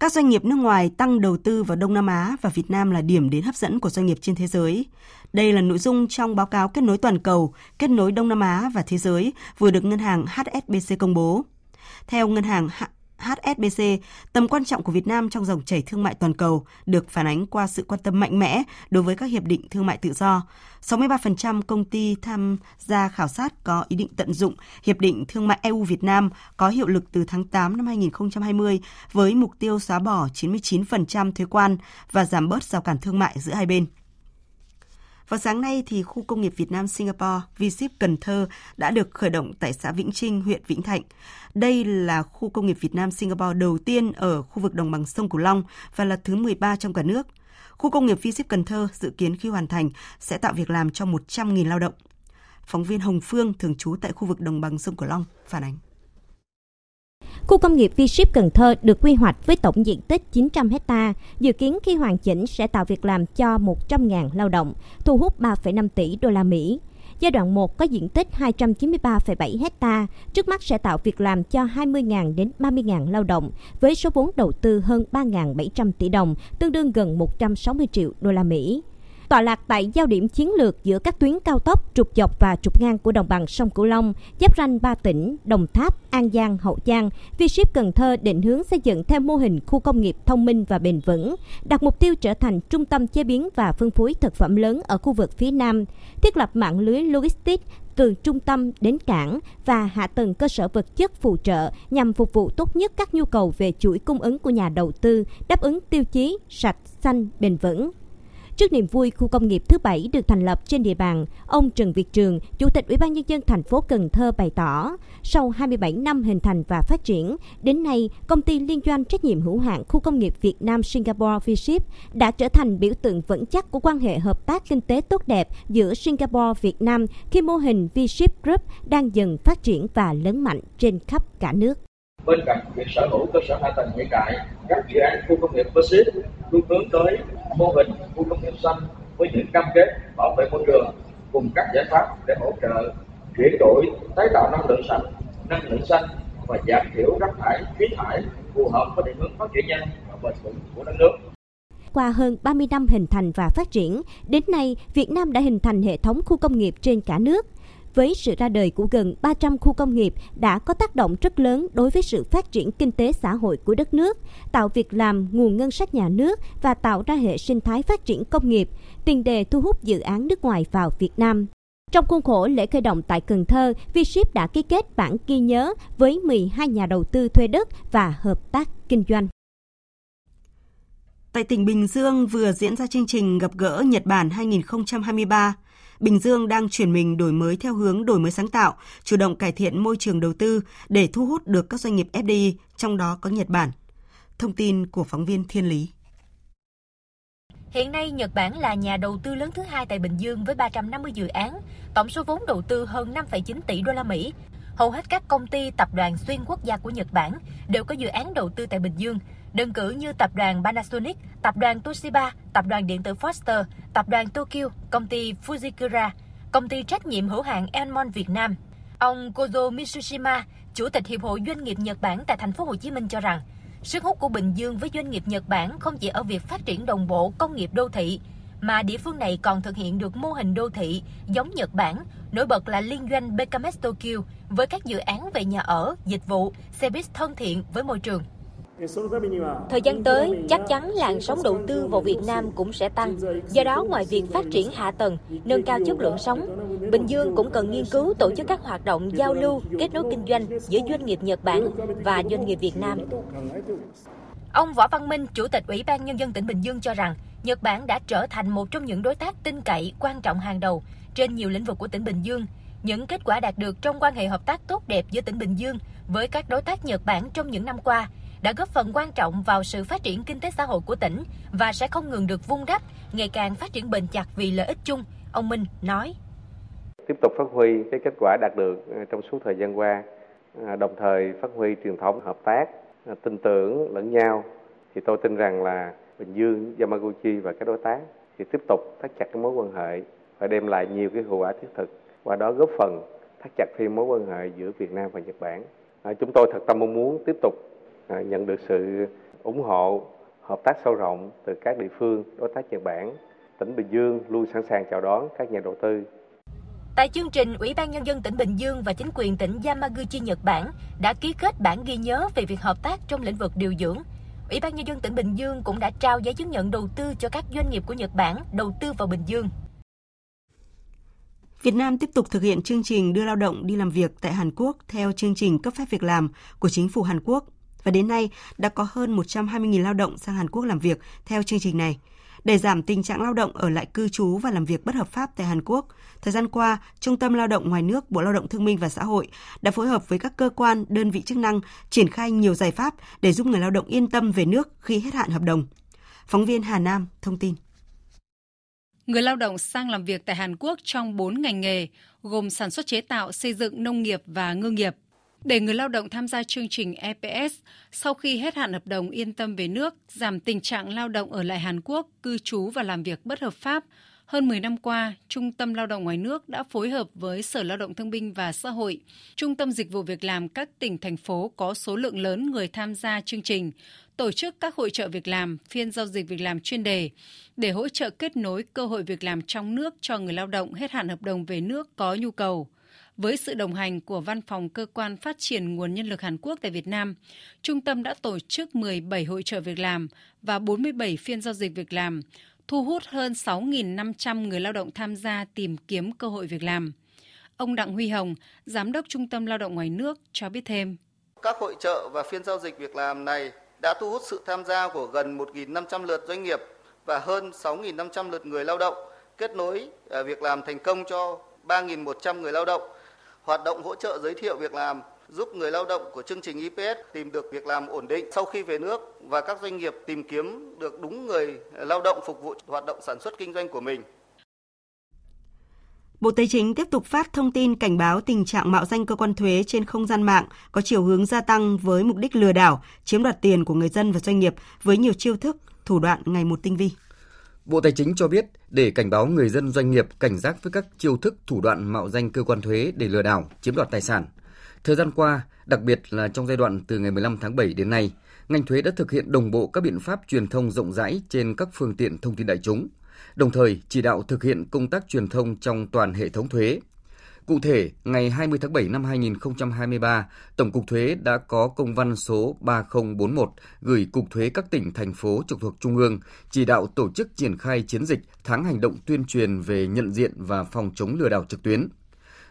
Các doanh nghiệp nước ngoài tăng đầu tư vào Đông Nam Á và Việt Nam là điểm đến hấp dẫn của doanh nghiệp trên thế giới. Đây là nội dung trong báo cáo kết nối toàn cầu, kết nối Đông Nam Á và thế giới vừa được ngân hàng HSBC công bố. Theo ngân hàng HSBC, tầm quan trọng của Việt Nam trong dòng chảy thương mại toàn cầu được phản ánh qua sự quan tâm mạnh mẽ đối với các hiệp định thương mại tự do. 63% công ty tham gia khảo sát có ý định tận dụng Hiệp định Thương mại EU Việt Nam có hiệu lực từ tháng 8 năm 2020 với mục tiêu xóa bỏ 99% thuế quan và giảm bớt rào cản thương mại giữa hai bên. Vào sáng nay thì khu công nghiệp Việt Nam Singapore v Cần Thơ đã được khởi động tại xã Vĩnh Trinh, huyện Vĩnh Thạnh. Đây là khu công nghiệp Việt Nam Singapore đầu tiên ở khu vực đồng bằng sông Cửu Long và là thứ 13 trong cả nước. Khu công nghiệp v Cần Thơ dự kiến khi hoàn thành sẽ tạo việc làm cho 100.000 lao động. Phóng viên Hồng Phương thường trú tại khu vực đồng bằng sông Cửu Long phản ánh. Khu công nghiệp V-Ship Cần Thơ được quy hoạch với tổng diện tích 900 hecta, dự kiến khi hoàn chỉnh sẽ tạo việc làm cho 100.000 lao động, thu hút 3,5 tỷ đô la Mỹ. Giai đoạn 1 có diện tích 293,7 hecta, trước mắt sẽ tạo việc làm cho 20.000 đến 30.000 lao động với số vốn đầu tư hơn 3.700 tỷ đồng, tương đương gần 160 triệu đô la Mỹ tọa lạc tại giao điểm chiến lược giữa các tuyến cao tốc trục dọc và trục ngang của đồng bằng sông Cửu Long, giáp ranh ba tỉnh Đồng Tháp, An Giang, Hậu Giang. V-Ship Cần Thơ định hướng xây dựng theo mô hình khu công nghiệp thông minh và bền vững, đặt mục tiêu trở thành trung tâm chế biến và phân phối thực phẩm lớn ở khu vực phía Nam, thiết lập mạng lưới logistics từ trung tâm đến cảng và hạ tầng cơ sở vật chất phụ trợ nhằm phục vụ tốt nhất các nhu cầu về chuỗi cung ứng của nhà đầu tư, đáp ứng tiêu chí sạch, xanh, bền vững. Trước niềm vui khu công nghiệp thứ bảy được thành lập trên địa bàn, ông Trần Việt Trường, Chủ tịch Ủy ban nhân dân thành phố Cần Thơ bày tỏ, sau 27 năm hình thành và phát triển, đến nay công ty liên doanh trách nhiệm hữu hạn khu công nghiệp Việt Nam Singapore V-Ship đã trở thành biểu tượng vững chắc của quan hệ hợp tác kinh tế tốt đẹp giữa Singapore Việt Nam khi mô hình V-Ship Group đang dần phát triển và lớn mạnh trên khắp cả nước bên cạnh việc sở hữu cơ sở hạ tầng hiện đại các dự án khu công nghiệp Persit luôn hướng tới mô hình khu công nghiệp xanh với những cam kết bảo vệ môi trường cùng các giải pháp để hỗ trợ chuyển đổi tái tạo năng lượng sạch năng lượng xanh và giảm thiểu rác thải khí thải phù hợp với định hướng phát triển nhanh và bền vững của đất nước. Qua hơn 30 năm hình thành và phát triển, đến nay Việt Nam đã hình thành hệ thống khu công nghiệp trên cả nước với sự ra đời của gần 300 khu công nghiệp đã có tác động rất lớn đối với sự phát triển kinh tế xã hội của đất nước, tạo việc làm nguồn ngân sách nhà nước và tạo ra hệ sinh thái phát triển công nghiệp, tiền đề thu hút dự án nước ngoài vào Việt Nam. Trong khuôn khổ lễ khởi động tại Cần Thơ, Vship đã ký kết bản ghi nhớ với 12 nhà đầu tư thuê đất và hợp tác kinh doanh. Tại tỉnh Bình Dương vừa diễn ra chương trình gặp gỡ Nhật Bản 2023. Bình Dương đang chuyển mình đổi mới theo hướng đổi mới sáng tạo, chủ động cải thiện môi trường đầu tư để thu hút được các doanh nghiệp FDI, trong đó có Nhật Bản. Thông tin của phóng viên Thiên Lý. Hiện nay, Nhật Bản là nhà đầu tư lớn thứ hai tại Bình Dương với 350 dự án, tổng số vốn đầu tư hơn 5,9 tỷ đô la Mỹ. Hầu hết các công ty, tập đoàn xuyên quốc gia của Nhật Bản đều có dự án đầu tư tại Bình Dương, đơn cử như tập đoàn Panasonic, tập đoàn Toshiba, tập đoàn điện tử Foster, tập đoàn Tokyo, công ty Fujikura, công ty trách nhiệm hữu hạn Enmon Việt Nam. Ông Kozo Mitsushima, Chủ tịch Hiệp hội Doanh nghiệp Nhật Bản tại thành phố Hồ Chí Minh cho rằng, sức hút của Bình Dương với doanh nghiệp Nhật Bản không chỉ ở việc phát triển đồng bộ công nghiệp đô thị, mà địa phương này còn thực hiện được mô hình đô thị giống Nhật Bản, nổi bật là liên doanh BKMS Tokyo với các dự án về nhà ở, dịch vụ, xe buýt thân thiện với môi trường. Thời gian tới, chắc chắn làn sóng đầu tư vào Việt Nam cũng sẽ tăng. Do đó, ngoài việc phát triển hạ tầng, nâng cao chất lượng sống, Bình Dương cũng cần nghiên cứu tổ chức các hoạt động giao lưu, kết nối kinh doanh giữa doanh nghiệp Nhật Bản và doanh nghiệp Việt Nam. Ông Võ Văn Minh, Chủ tịch Ủy ban Nhân dân tỉnh Bình Dương cho rằng, Nhật Bản đã trở thành một trong những đối tác tin cậy quan trọng hàng đầu trên nhiều lĩnh vực của tỉnh Bình Dương. Những kết quả đạt được trong quan hệ hợp tác tốt đẹp giữa tỉnh Bình Dương với các đối tác Nhật Bản trong những năm qua đã góp phần quan trọng vào sự phát triển kinh tế xã hội của tỉnh và sẽ không ngừng được vun đắp, ngày càng phát triển bền chặt vì lợi ích chung, ông Minh nói. Tiếp tục phát huy cái kết quả đạt được ờ, trong suốt thời gian qua, ờ, đồng thời phát huy truyền thống hợp tác, ờ, tin tưởng lẫn nhau, thì tôi tin rằng là Bình Dương, Yamaguchi và các đối tác thì tiếp tục thắt chặt cái mối quan hệ và đem lại nhiều cái hiệu quả thiết thực qua đó góp phần thắt chặt thêm mối quan hệ giữa Việt Nam và Nhật Bản. À, chúng tôi thật tâm mong muốn tiếp tục nhận được sự ủng hộ hợp tác sâu rộng từ các địa phương đối tác Nhật Bản. Tỉnh Bình Dương luôn sẵn sàng chào đón các nhà đầu tư. Tại chương trình, Ủy ban Nhân dân tỉnh Bình Dương và chính quyền tỉnh Yamaguchi, Nhật Bản đã ký kết bản ghi nhớ về việc hợp tác trong lĩnh vực điều dưỡng. Ủy ban Nhân dân tỉnh Bình Dương cũng đã trao giấy chứng nhận đầu tư cho các doanh nghiệp của Nhật Bản đầu tư vào Bình Dương. Việt Nam tiếp tục thực hiện chương trình đưa lao động đi làm việc tại Hàn Quốc theo chương trình cấp phép việc làm của chính phủ Hàn Quốc. Và đến nay đã có hơn 120.000 lao động sang Hàn Quốc làm việc theo chương trình này. Để giảm tình trạng lao động ở lại cư trú và làm việc bất hợp pháp tại Hàn Quốc, thời gian qua, Trung tâm Lao động ngoài nước Bộ Lao động Thương minh và Xã hội đã phối hợp với các cơ quan, đơn vị chức năng triển khai nhiều giải pháp để giúp người lao động yên tâm về nước khi hết hạn hợp đồng. Phóng viên Hà Nam thông tin. Người lao động sang làm việc tại Hàn Quốc trong 4 ngành nghề, gồm sản xuất chế tạo, xây dựng, nông nghiệp và ngư nghiệp. Để người lao động tham gia chương trình EPS, sau khi hết hạn hợp đồng yên tâm về nước, giảm tình trạng lao động ở lại Hàn Quốc, cư trú và làm việc bất hợp pháp, hơn 10 năm qua, Trung tâm Lao động ngoài nước đã phối hợp với Sở Lao động Thương binh và Xã hội, Trung tâm Dịch vụ Việc làm các tỉnh, thành phố có số lượng lớn người tham gia chương trình, tổ chức các hội trợ việc làm, phiên giao dịch việc làm chuyên đề để hỗ trợ kết nối cơ hội việc làm trong nước cho người lao động hết hạn hợp đồng về nước có nhu cầu. Với sự đồng hành của Văn phòng Cơ quan Phát triển Nguồn Nhân lực Hàn Quốc tại Việt Nam, Trung tâm đã tổ chức 17 hội trợ việc làm và 47 phiên giao dịch việc làm, thu hút hơn 6.500 người lao động tham gia tìm kiếm cơ hội việc làm. Ông Đặng Huy Hồng, Giám đốc Trung tâm Lao động ngoài nước cho biết thêm. Các hội trợ và phiên giao dịch việc làm này đã thu hút sự tham gia của gần 1.500 lượt doanh nghiệp và hơn 6.500 lượt người lao động, kết nối à, việc làm thành công cho 3.100 người lao động. Hoạt động hỗ trợ giới thiệu việc làm giúp người lao động của chương trình IPS tìm được việc làm ổn định sau khi về nước và các doanh nghiệp tìm kiếm được đúng người lao động phục vụ hoạt động sản xuất kinh doanh của mình. Bộ Tài chính tiếp tục phát thông tin cảnh báo tình trạng mạo danh cơ quan thuế trên không gian mạng có chiều hướng gia tăng với mục đích lừa đảo, chiếm đoạt tiền của người dân và doanh nghiệp với nhiều chiêu thức, thủ đoạn ngày một tinh vi. Bộ Tài chính cho biết để cảnh báo người dân doanh nghiệp cảnh giác với các chiêu thức thủ đoạn mạo danh cơ quan thuế để lừa đảo, chiếm đoạt tài sản. Thời gian qua, đặc biệt là trong giai đoạn từ ngày 15 tháng 7 đến nay, ngành thuế đã thực hiện đồng bộ các biện pháp truyền thông rộng rãi trên các phương tiện thông tin đại chúng, đồng thời chỉ đạo thực hiện công tác truyền thông trong toàn hệ thống thuế. Cụ thể, ngày 20 tháng 7 năm 2023, Tổng cục Thuế đã có công văn số 3041 gửi Cục Thuế các tỉnh, thành phố trực thuộc Trung ương chỉ đạo tổ chức triển khai chiến dịch tháng hành động tuyên truyền về nhận diện và phòng chống lừa đảo trực tuyến.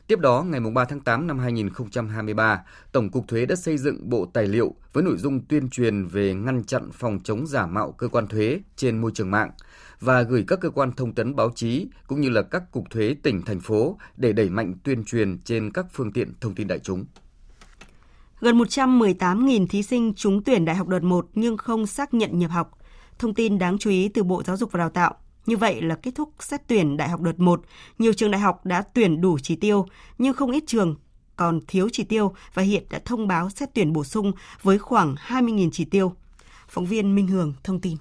Tiếp đó, ngày 3 tháng 8 năm 2023, Tổng cục Thuế đã xây dựng bộ tài liệu với nội dung tuyên truyền về ngăn chặn phòng chống giả mạo cơ quan thuế trên môi trường mạng và gửi các cơ quan thông tấn báo chí cũng như là các cục thuế tỉnh thành phố để đẩy mạnh tuyên truyền trên các phương tiện thông tin đại chúng. Gần 118.000 thí sinh trúng tuyển đại học đợt 1 nhưng không xác nhận nhập học. Thông tin đáng chú ý từ Bộ Giáo dục và Đào tạo. Như vậy là kết thúc xét tuyển đại học đợt 1, nhiều trường đại học đã tuyển đủ chỉ tiêu, nhưng không ít trường còn thiếu chỉ tiêu và hiện đã thông báo xét tuyển bổ sung với khoảng 20.000 chỉ tiêu. Phóng viên Minh Hường thông tin.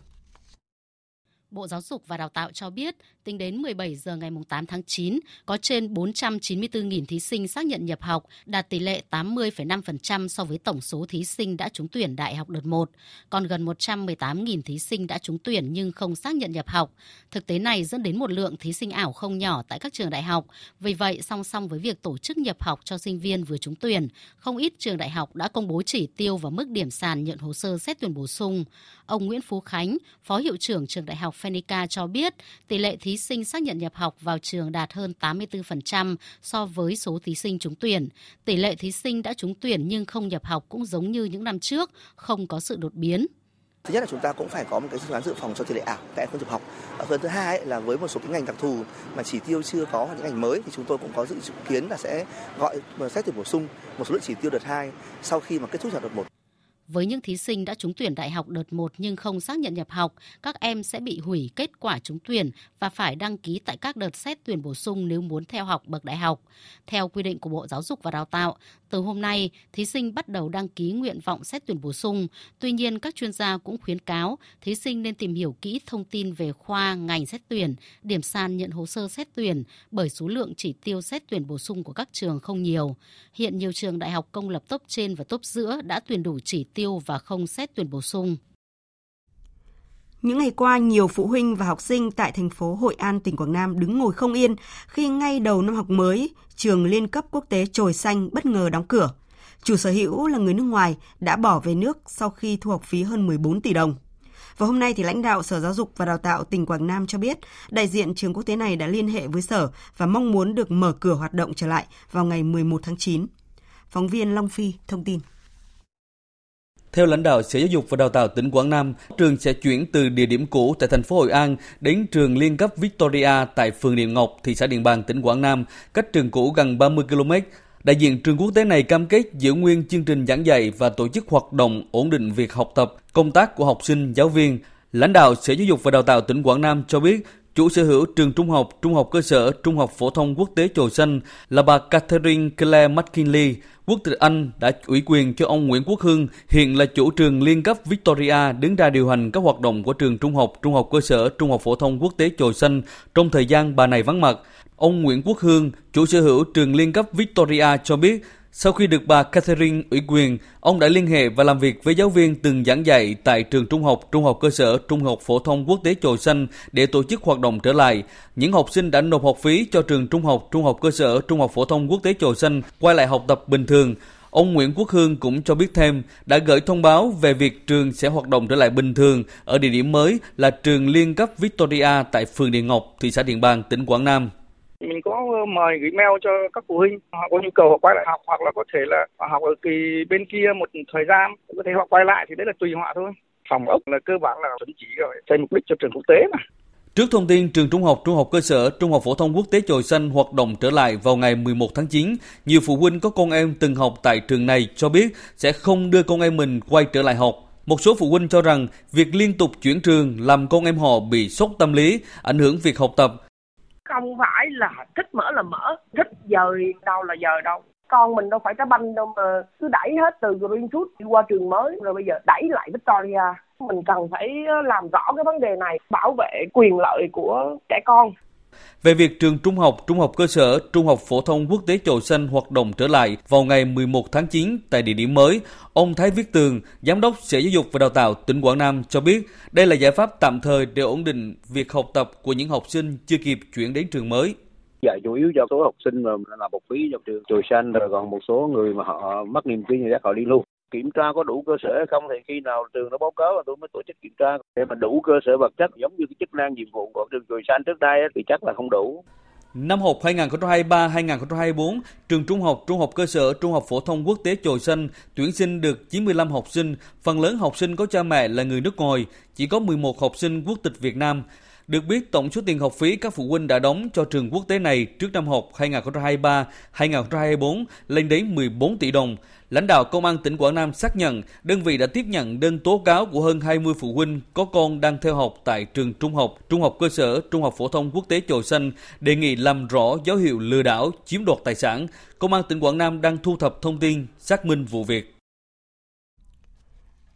Bộ Giáo dục và Đào tạo cho biết, tính đến 17 giờ ngày 8 tháng 9, có trên 494.000 thí sinh xác nhận nhập học, đạt tỷ lệ 80,5% so với tổng số thí sinh đã trúng tuyển đại học đợt 1. Còn gần 118.000 thí sinh đã trúng tuyển nhưng không xác nhận nhập học. Thực tế này dẫn đến một lượng thí sinh ảo không nhỏ tại các trường đại học. Vì vậy, song song với việc tổ chức nhập học cho sinh viên vừa trúng tuyển, không ít trường đại học đã công bố chỉ tiêu và mức điểm sàn nhận hồ sơ xét tuyển bổ sung. Ông Nguyễn Phú Khánh, Phó Hiệu trưởng trường đại học Phenica cho biết tỷ lệ thí sinh xác nhận nhập học vào trường đạt hơn 84% so với số thí sinh trúng tuyển. Tỷ lệ thí sinh đã trúng tuyển nhưng không nhập học cũng giống như những năm trước, không có sự đột biến. Thứ nhất là chúng ta cũng phải có một cái phương án dự phòng cho tỷ lệ ảo các không nhập học. Phần thứ hai là với một số cái ngành đặc thù mà chỉ tiêu chưa có hoặc những ngành mới thì chúng tôi cũng có dự kiến là sẽ gọi xét tuyển bổ sung một số lượng chỉ tiêu đợt 2 sau khi mà kết thúc đợt 1. Với những thí sinh đã trúng tuyển đại học đợt 1 nhưng không xác nhận nhập học, các em sẽ bị hủy kết quả trúng tuyển và phải đăng ký tại các đợt xét tuyển bổ sung nếu muốn theo học bậc đại học. Theo quy định của Bộ Giáo dục và Đào tạo, từ hôm nay, thí sinh bắt đầu đăng ký nguyện vọng xét tuyển bổ sung. Tuy nhiên, các chuyên gia cũng khuyến cáo thí sinh nên tìm hiểu kỹ thông tin về khoa, ngành xét tuyển, điểm sàn nhận hồ sơ xét tuyển bởi số lượng chỉ tiêu xét tuyển bổ sung của các trường không nhiều. Hiện nhiều trường đại học công lập top trên và top giữa đã tuyển đủ chỉ tiêu và không xét tuyển bổ sung. Những ngày qua, nhiều phụ huynh và học sinh tại thành phố Hội An, tỉnh Quảng Nam đứng ngồi không yên khi ngay đầu năm học mới, trường liên cấp quốc tế Trồi Xanh bất ngờ đóng cửa. Chủ sở hữu là người nước ngoài đã bỏ về nước sau khi thu học phí hơn 14 tỷ đồng. Và hôm nay thì lãnh đạo Sở Giáo dục và Đào tạo tỉnh Quảng Nam cho biết, đại diện trường quốc tế này đã liên hệ với Sở và mong muốn được mở cửa hoạt động trở lại vào ngày 11 tháng 9. Phóng viên Long Phi thông tin. Theo lãnh đạo Sở Giáo dục và Đào tạo tỉnh Quảng Nam, trường sẽ chuyển từ địa điểm cũ tại thành phố Hội An đến trường liên cấp Victoria tại phường Điện Ngọc, thị xã Điện Bàn, tỉnh Quảng Nam, cách trường cũ gần 30 km. Đại diện trường quốc tế này cam kết giữ nguyên chương trình giảng dạy và tổ chức hoạt động ổn định việc học tập, công tác của học sinh, giáo viên. Lãnh đạo Sở Giáo dục và Đào tạo tỉnh Quảng Nam cho biết, chủ sở hữu trường trung học, trung học cơ sở, trung học phổ thông quốc tế Chồi Xanh là bà Catherine Claire McKinley, quốc tịch Anh đã ủy quyền cho ông Nguyễn Quốc Hưng, hiện là chủ trường liên cấp Victoria đứng ra điều hành các hoạt động của trường trung học, trung học cơ sở, trung học phổ thông quốc tế Chồi Xanh trong thời gian bà này vắng mặt. Ông Nguyễn Quốc Hương, chủ sở hữu trường liên cấp Victoria cho biết, sau khi được bà Catherine ủy quyền, ông đã liên hệ và làm việc với giáo viên từng giảng dạy tại trường trung học, trung học cơ sở, trung học phổ thông quốc tế Chồi Xanh để tổ chức hoạt động trở lại. Những học sinh đã nộp học phí cho trường trung học, trung học cơ sở, trung học phổ thông quốc tế Chồi Xanh quay lại học tập bình thường. Ông Nguyễn Quốc Hương cũng cho biết thêm đã gửi thông báo về việc trường sẽ hoạt động trở lại bình thường ở địa điểm mới là trường liên cấp Victoria tại phường Điện Ngọc, thị xã Điện Bàn, tỉnh Quảng Nam mình có ờ, mời gửi mail cho các phụ huynh họ có nhu cầu họ quay lại học hoặc là có thể là họ học ở kỳ bên kia một thời gian. Có thể họ quay lại thì đấy là tùy họ thôi. Phòng ốc là cơ bản là chuẩn chỉ rồi xây mục đích cho trường quốc tế mà. Trước thông tin trường trung học, trung học cơ sở, trung học phổ thông quốc tế Chồi Xanh hoạt động trở lại vào ngày 11 tháng 9, nhiều phụ huynh có con em từng học tại trường này cho biết sẽ không đưa con em mình quay trở lại học. Một số phụ huynh cho rằng việc liên tục chuyển trường làm con em họ bị sốc tâm lý, ảnh hưởng việc học tập không phải là thích mở là mở, thích dời đâu là dời đâu. Con mình đâu phải trái banh đâu mà cứ đẩy hết từ Greenwood đi qua trường mới, rồi bây giờ đẩy lại Victoria. Mình cần phải làm rõ cái vấn đề này, bảo vệ quyền lợi của trẻ con về việc trường trung học, trung học cơ sở, trung học phổ thông quốc tế Chồi Xanh hoạt động trở lại vào ngày 11 tháng 9 tại địa điểm mới, ông Thái Viết Tường, Giám đốc Sở Giáo dục và Đào tạo tỉnh Quảng Nam cho biết đây là giải pháp tạm thời để ổn định việc học tập của những học sinh chưa kịp chuyển đến trường mới. Dạy chủ yếu cho số học sinh mà là một phí trong trường chồi xanh rồi còn một số người mà họ mất niềm tin thì chắc họ đi luôn kiểm tra có đủ cơ sở hay không thì khi nào trường nó báo cáo là tôi mới tổ chức kiểm tra để mà đủ cơ sở vật chất giống như cái chức năng nhiệm vụ của trường chồi xanh trước đây thì chắc là không đủ Năm học 2023-2024, trường trung học, trung học cơ sở, trung học phổ thông quốc tế Chồi Xanh tuyển sinh được 95 học sinh, phần lớn học sinh có cha mẹ là người nước ngoài, chỉ có 11 học sinh quốc tịch Việt Nam. Được biết, tổng số tiền học phí các phụ huynh đã đóng cho trường quốc tế này trước năm học 2023-2024 lên đến 14 tỷ đồng. Lãnh đạo Công an tỉnh Quảng Nam xác nhận đơn vị đã tiếp nhận đơn tố cáo của hơn 20 phụ huynh có con đang theo học tại trường trung học, trung học cơ sở, trung học phổ thông quốc tế Chồi Xanh, đề nghị làm rõ dấu hiệu lừa đảo, chiếm đoạt tài sản. Công an tỉnh Quảng Nam đang thu thập thông tin, xác minh vụ việc.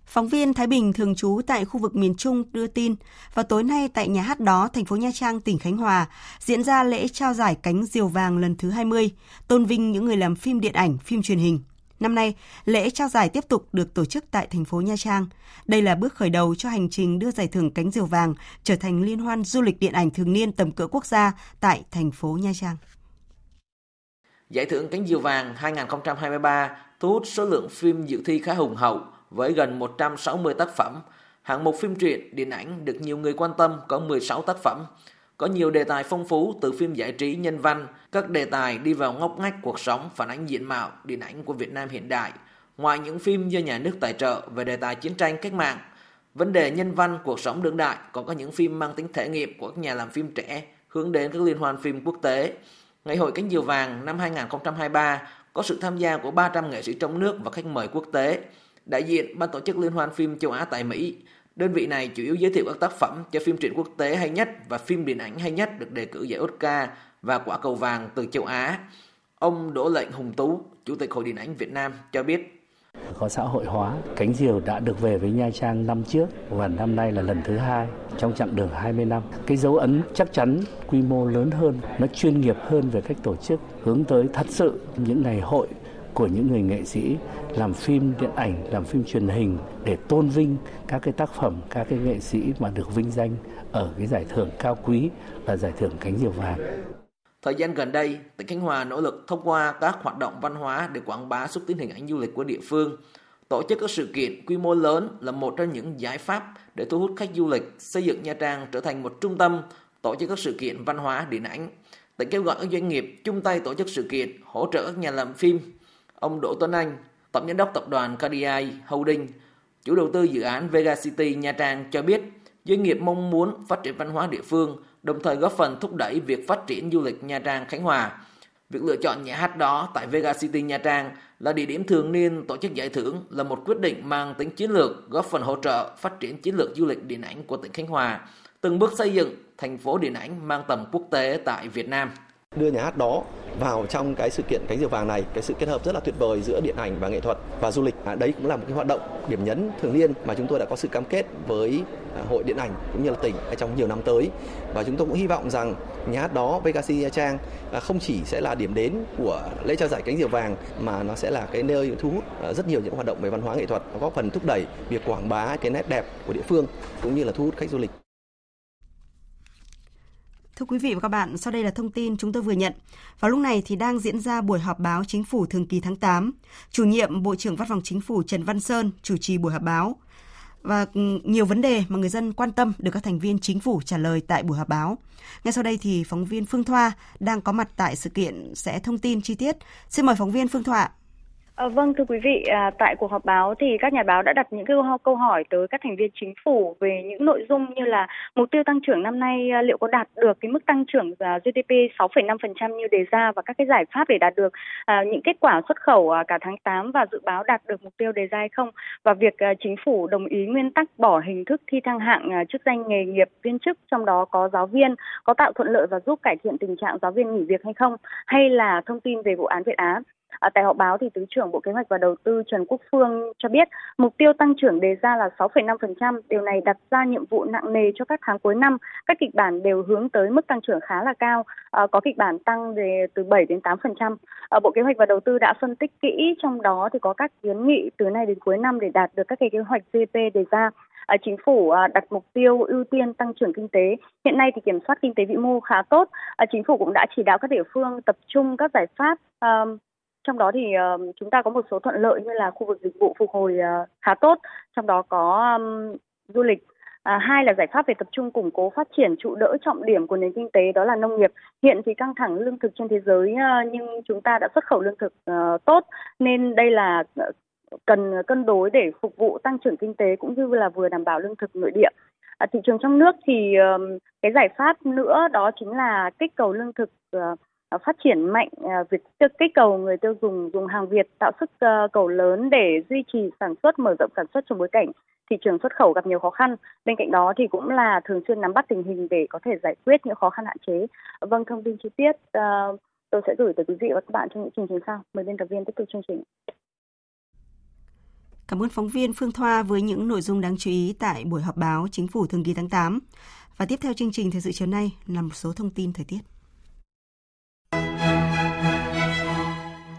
Phóng viên Thái Bình thường trú tại khu vực miền Trung đưa tin, vào tối nay tại nhà hát đó, thành phố Nha Trang, tỉnh Khánh Hòa, diễn ra lễ trao giải cánh diều vàng lần thứ 20, tôn vinh những người làm phim điện ảnh, phim truyền hình. Năm nay, lễ trao giải tiếp tục được tổ chức tại thành phố Nha Trang. Đây là bước khởi đầu cho hành trình đưa giải thưởng cánh diều vàng trở thành liên hoan du lịch điện ảnh thường niên tầm cỡ quốc gia tại thành phố Nha Trang. Giải thưởng cánh diều vàng 2023 thu hút số lượng phim dự thi khá hùng hậu với gần 160 tác phẩm. Hạng mục phim truyện, điện ảnh được nhiều người quan tâm có 16 tác phẩm. Có nhiều đề tài phong phú từ phim giải trí nhân văn, các đề tài đi vào ngóc ngách cuộc sống phản ánh diện mạo, điện ảnh của Việt Nam hiện đại. Ngoài những phim do nhà nước tài trợ về đề tài chiến tranh cách mạng, vấn đề nhân văn cuộc sống đương đại còn có những phim mang tính thể nghiệm của các nhà làm phim trẻ hướng đến các liên hoan phim quốc tế. Ngày hội cánh diều vàng năm 2023 có sự tham gia của 300 nghệ sĩ trong nước và khách mời quốc tế. Đại diện ban tổ chức Liên hoan phim châu Á tại Mỹ, đơn vị này chủ yếu giới thiệu các tác phẩm cho phim truyện quốc tế hay nhất và phim điện ảnh hay nhất được đề cử giải Oscar và quả cầu vàng từ châu Á. Ông Đỗ Lệnh Hùng Tú, Chủ tịch Hội Điện ảnh Việt Nam cho biết có xã hội hóa. Cánh diều đã được về với Nha Trang năm trước và năm nay là lần thứ hai trong chặng đường 20 năm. Cái dấu ấn chắc chắn quy mô lớn hơn, nó chuyên nghiệp hơn về cách tổ chức, hướng tới thật sự những ngày hội của những người nghệ sĩ làm phim điện ảnh, làm phim truyền hình để tôn vinh các cái tác phẩm, các cái nghệ sĩ mà được vinh danh ở cái giải thưởng cao quý là giải thưởng cánh diều vàng. Thời gian gần đây, tỉnh Khánh Hòa nỗ lực thông qua các hoạt động văn hóa để quảng bá xúc tiến hình ảnh du lịch của địa phương. Tổ chức các sự kiện quy mô lớn là một trong những giải pháp để thu hút khách du lịch, xây dựng Nha Trang trở thành một trung tâm tổ chức các sự kiện văn hóa điện ảnh. Tỉnh kêu gọi các doanh nghiệp chung tay tổ chức sự kiện, hỗ trợ các nhà làm phim. Ông Đỗ Tuấn Anh, Tổng giám đốc tập đoàn KDI Holding, chủ đầu tư dự án Vega City Nha Trang cho biết, doanh nghiệp mong muốn phát triển văn hóa địa phương, đồng thời góp phần thúc đẩy việc phát triển du lịch Nha Trang Khánh Hòa. Việc lựa chọn nhà hát đó tại Vega City Nha Trang là địa điểm thường niên tổ chức giải thưởng là một quyết định mang tính chiến lược góp phần hỗ trợ phát triển chiến lược du lịch điện ảnh của tỉnh Khánh Hòa, từng bước xây dựng thành phố điện ảnh mang tầm quốc tế tại Việt Nam đưa nhà hát đó vào trong cái sự kiện cánh diều vàng này. Cái sự kết hợp rất là tuyệt vời giữa điện ảnh và nghệ thuật và du lịch. À, đấy cũng là một cái hoạt động điểm nhấn thường niên mà chúng tôi đã có sự cam kết với à, hội điện ảnh cũng như là tỉnh trong nhiều năm tới. Và chúng tôi cũng hy vọng rằng nhà hát đó VKC Nha Trang à, không chỉ sẽ là điểm đến của lễ trao giải cánh diều vàng mà nó sẽ là cái nơi thu hút à, rất nhiều những hoạt động về văn hóa nghệ thuật góp phần thúc đẩy việc quảng bá cái nét đẹp của địa phương cũng như là thu hút khách du lịch. Thưa quý vị và các bạn, sau đây là thông tin chúng tôi vừa nhận. Vào lúc này thì đang diễn ra buổi họp báo chính phủ thường kỳ tháng 8. Chủ nhiệm Bộ trưởng Văn phòng Chính phủ Trần Văn Sơn chủ trì buổi họp báo. Và ừ, nhiều vấn đề mà người dân quan tâm được các thành viên chính phủ trả lời tại buổi họp báo. Ngay sau đây thì phóng viên Phương Thoa đang có mặt tại sự kiện sẽ thông tin chi tiết. Xin mời phóng viên Phương Thoa. À, vâng thưa quý vị, à, tại cuộc họp báo thì các nhà báo đã đặt những câu, hỏi tới các thành viên chính phủ về những nội dung như là mục tiêu tăng trưởng năm nay à, liệu có đạt được cái mức tăng trưởng à, GDP 6,5% như đề ra và các cái giải pháp để đạt được à, những kết quả xuất khẩu à, cả tháng 8 và dự báo đạt được mục tiêu đề ra hay không? Và việc à, chính phủ đồng ý nguyên tắc bỏ hình thức thi thăng hạng à, chức danh nghề nghiệp viên chức trong đó có giáo viên có tạo thuận lợi và giúp cải thiện tình trạng giáo viên nghỉ việc hay không? Hay là thông tin về vụ án Việt Á? À, tại họp báo thì Thứ trưởng Bộ Kế hoạch và Đầu tư Trần Quốc Phương cho biết mục tiêu tăng trưởng đề ra là 6,5%. Điều này đặt ra nhiệm vụ nặng nề cho các tháng cuối năm. Các kịch bản đều hướng tới mức tăng trưởng khá là cao, à, có kịch bản tăng về từ 7 đến 8%. À, Bộ Kế hoạch và Đầu tư đã phân tích kỹ, trong đó thì có các kiến nghị từ nay đến cuối năm để đạt được các cái kế hoạch GDP đề ra. À, chính phủ à, đặt mục tiêu ưu tiên tăng trưởng kinh tế. Hiện nay thì kiểm soát kinh tế vĩ mô khá tốt. À, chính phủ cũng đã chỉ đạo các địa phương tập trung các giải pháp trong đó thì uh, chúng ta có một số thuận lợi như là khu vực dịch vụ phục hồi uh, khá tốt, trong đó có um, du lịch. À, hai là giải pháp về tập trung củng cố phát triển trụ đỡ trọng điểm của nền kinh tế đó là nông nghiệp. Hiện thì căng thẳng lương thực trên thế giới uh, nhưng chúng ta đã xuất khẩu lương thực uh, tốt nên đây là cần cân đối để phục vụ tăng trưởng kinh tế cũng như là vừa đảm bảo lương thực nội địa. À, thị trường trong nước thì um, cái giải pháp nữa đó chính là kích cầu lương thực uh, Ờ, phát triển mạnh ờ, việc kích cầu người tiêu dùng dùng hàng Việt tạo sức ờ, cầu lớn để duy trì sản xuất mở rộng sản xuất trong bối cảnh thị trường xuất khẩu gặp nhiều khó khăn. Bên cạnh đó thì cũng là thường xuyên nắm bắt tình hình để có thể giải quyết những khó khăn hạn chế. Vâng, thông tin chi tiết tôi sẽ gửi tới quý vị và các bạn trong những chương trình sau. Mời biên tập viên tiếp tục chương trình. Cảm ơn phóng viên Phương Thoa với những nội dung đáng chú ý tại buổi họp báo Chính phủ thường kỳ tháng 8. Và tiếp theo chương trình thời sự chiều nay là một số thông tin thời tiết.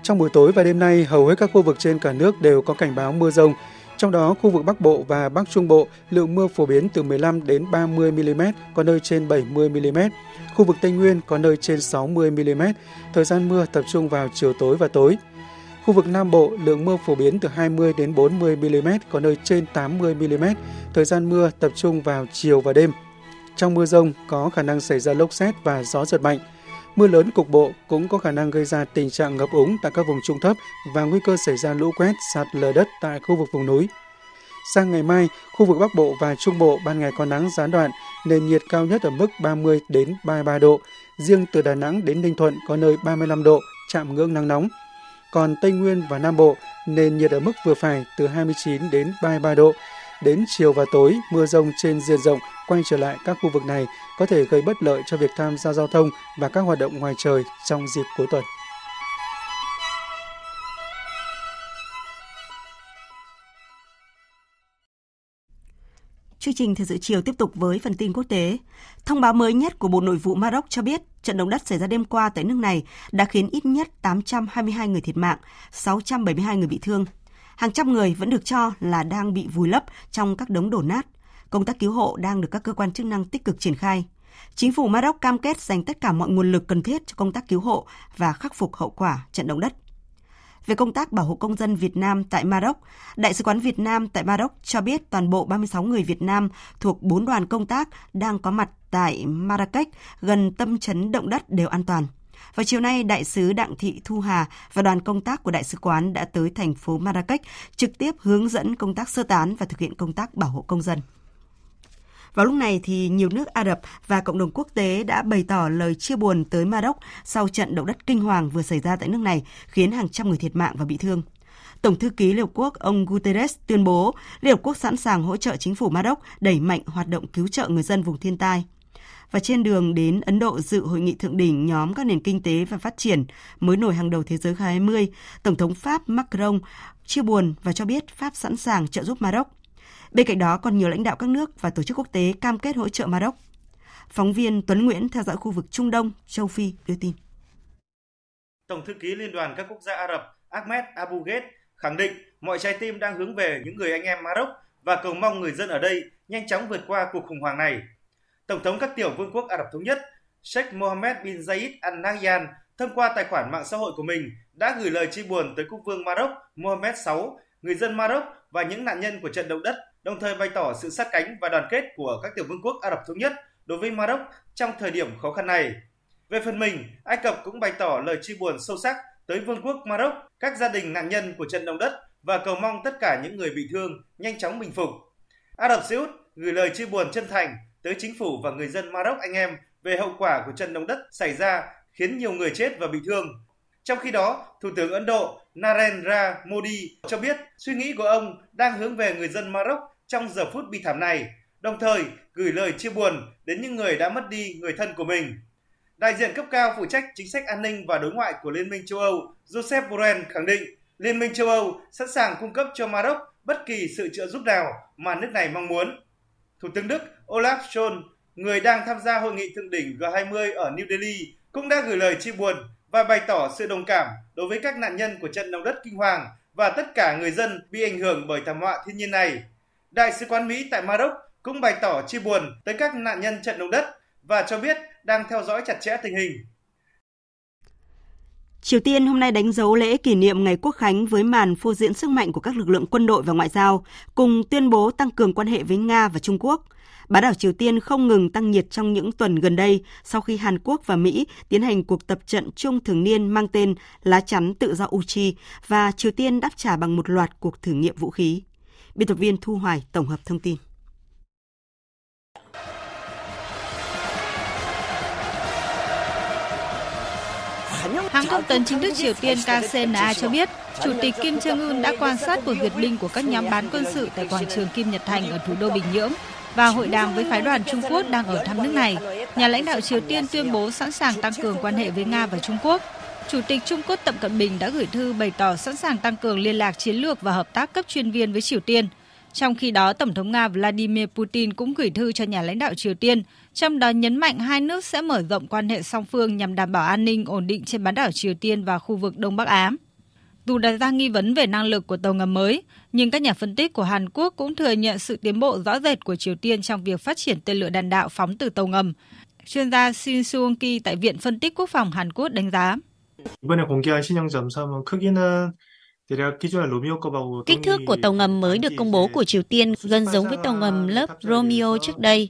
Trong buổi tối và đêm nay, hầu hết các khu vực trên cả nước đều có cảnh báo mưa rông. Trong đó, khu vực Bắc Bộ và Bắc Trung Bộ, lượng mưa phổ biến từ 15 đến 30 mm, có nơi trên 70 mm. Khu vực Tây Nguyên có nơi trên 60 mm. Thời gian mưa tập trung vào chiều tối và tối. Khu vực Nam Bộ, lượng mưa phổ biến từ 20 đến 40 mm, có nơi trên 80 mm. Thời gian mưa tập trung vào chiều và đêm. Trong mưa rông có khả năng xảy ra lốc xét và gió giật mạnh. Mưa lớn cục bộ cũng có khả năng gây ra tình trạng ngập úng tại các vùng trung thấp và nguy cơ xảy ra lũ quét, sạt lở đất tại khu vực vùng núi. Sang ngày mai, khu vực Bắc Bộ và Trung Bộ ban ngày có nắng gián đoạn, nền nhiệt cao nhất ở mức 30 đến 33 độ. Riêng từ Đà Nẵng đến Ninh Thuận có nơi 35 độ, chạm ngưỡng nắng nóng. Còn Tây Nguyên và Nam Bộ, nền nhiệt ở mức vừa phải từ 29 đến 33 độ. Đến chiều và tối, mưa rông trên diện rộng quay trở lại các khu vực này có thể gây bất lợi cho việc tham gia giao thông và các hoạt động ngoài trời trong dịp cuối tuần. Chương trình Thời sự chiều tiếp tục với phần tin quốc tế. Thông báo mới nhất của Bộ Nội vụ Maroc cho biết trận động đất xảy ra đêm qua tại nước này đã khiến ít nhất 822 người thiệt mạng, 672 người bị thương. Hàng trăm người vẫn được cho là đang bị vùi lấp trong các đống đổ nát. Công tác cứu hộ đang được các cơ quan chức năng tích cực triển khai. Chính phủ Maroc cam kết dành tất cả mọi nguồn lực cần thiết cho công tác cứu hộ và khắc phục hậu quả trận động đất. Về công tác bảo hộ công dân Việt Nam tại Maroc, Đại sứ quán Việt Nam tại Maroc cho biết toàn bộ 36 người Việt Nam thuộc 4 đoàn công tác đang có mặt tại Marrakech gần tâm chấn động đất đều an toàn. Vào chiều nay, Đại sứ Đặng Thị Thu Hà và đoàn công tác của Đại sứ quán đã tới thành phố Marrakech trực tiếp hướng dẫn công tác sơ tán và thực hiện công tác bảo hộ công dân. Vào lúc này thì nhiều nước Ả Rập và cộng đồng quốc tế đã bày tỏ lời chia buồn tới Maroc sau trận động đất kinh hoàng vừa xảy ra tại nước này, khiến hàng trăm người thiệt mạng và bị thương. Tổng thư ký Liên Hợp Quốc ông Guterres tuyên bố Liên Hợp Quốc sẵn sàng hỗ trợ chính phủ Maroc đẩy mạnh hoạt động cứu trợ người dân vùng thiên tai. Và trên đường đến Ấn Độ dự hội nghị thượng đỉnh nhóm các nền kinh tế và phát triển mới nổi hàng đầu thế giới G20, Tổng thống Pháp Macron chia buồn và cho biết Pháp sẵn sàng trợ giúp Maroc. Bên cạnh đó còn nhiều lãnh đạo các nước và tổ chức quốc tế cam kết hỗ trợ Maroc. Phóng viên Tuấn Nguyễn theo dõi khu vực Trung Đông, châu Phi đưa tin. Tổng thư ký Liên đoàn các quốc gia Ả Rập Ahmed Abu Ghed khẳng định mọi trái tim đang hướng về những người anh em Maroc và cầu mong người dân ở đây nhanh chóng vượt qua cuộc khủng hoảng này. Tổng thống các tiểu vương quốc Ả Rập Thống Nhất Sheikh Mohammed bin Zayed Al Nahyan thông qua tài khoản mạng xã hội của mình đã gửi lời chia buồn tới quốc vương Maroc Mohammed VI, người dân Maroc và những nạn nhân của trận động đất đồng thời bày tỏ sự sát cánh và đoàn kết của các tiểu vương quốc Ả Rập Thống Nhất đối với Maroc trong thời điểm khó khăn này. Về phần mình, Ai Cập cũng bày tỏ lời chia buồn sâu sắc tới vương quốc Maroc, các gia đình nạn nhân của trận động đất và cầu mong tất cả những người bị thương nhanh chóng bình phục. Ả Rập Xê Út gửi lời chia buồn chân thành tới chính phủ và người dân Maroc anh em về hậu quả của trận động đất xảy ra khiến nhiều người chết và bị thương. Trong khi đó, Thủ tướng Ấn Độ Narendra Modi cho biết suy nghĩ của ông đang hướng về người dân Maroc trong giờ phút bi thảm này, đồng thời gửi lời chia buồn đến những người đã mất đi người thân của mình. Đại diện cấp cao phụ trách chính sách an ninh và đối ngoại của Liên minh châu Âu Joseph Borrell khẳng định Liên minh châu Âu sẵn sàng cung cấp cho Maroc bất kỳ sự trợ giúp nào mà nước này mong muốn. Thủ tướng Đức Olaf Scholz, người đang tham gia hội nghị thượng đỉnh G20 ở New Delhi, cũng đã gửi lời chia buồn và bày tỏ sự đồng cảm đối với các nạn nhân của trận động đất kinh hoàng và tất cả người dân bị ảnh hưởng bởi thảm họa thiên nhiên này. Đại sứ quán Mỹ tại Maroc cũng bày tỏ chia buồn tới các nạn nhân trận động đất và cho biết đang theo dõi chặt chẽ tình hình. Triều Tiên hôm nay đánh dấu lễ kỷ niệm Ngày Quốc khánh với màn phô diễn sức mạnh của các lực lượng quân đội và ngoại giao, cùng tuyên bố tăng cường quan hệ với Nga và Trung Quốc. Bán đảo Triều Tiên không ngừng tăng nhiệt trong những tuần gần đây sau khi Hàn Quốc và Mỹ tiến hành cuộc tập trận chung thường niên mang tên Lá chắn tự do Uchi và Triều Tiên đáp trả bằng một loạt cuộc thử nghiệm vũ khí. Biên tập viên Thu Hoài tổng hợp thông tin. Hãng thông tấn chính thức Triều Tiên KCNA cho biết, Chủ tịch Kim Jong Un đã quan sát cuộc duyệt binh của các nhóm bán quân sự tại quảng trường Kim Nhật Thành ở thủ đô Bình Nhưỡng và hội đàm với phái đoàn Trung Quốc đang ở thăm nước này. Nhà lãnh đạo Triều Tiên tuyên bố sẵn sàng tăng cường quan hệ với Nga và Trung Quốc. Chủ tịch Trung Quốc Tập Cận Bình đã gửi thư bày tỏ sẵn sàng tăng cường liên lạc chiến lược và hợp tác cấp chuyên viên với Triều Tiên. Trong khi đó, Tổng thống Nga Vladimir Putin cũng gửi thư cho nhà lãnh đạo Triều Tiên, trong đó nhấn mạnh hai nước sẽ mở rộng quan hệ song phương nhằm đảm bảo an ninh ổn định trên bán đảo Triều Tiên và khu vực Đông Bắc Á. Dù đặt ra nghi vấn về năng lực của tàu ngầm mới, nhưng các nhà phân tích của Hàn Quốc cũng thừa nhận sự tiến bộ rõ rệt của Triều Tiên trong việc phát triển tên lửa đạn đạo phóng từ tàu ngầm. Chuyên gia Shin Suong-ki tại Viện Phân tích Quốc phòng Hàn Quốc đánh giá. 이번에 공개한 신형 잠수함은 크기는 Kích thước của tàu ngầm mới được công bố của Triều Tiên gần giống với tàu ngầm lớp Romeo trước đây.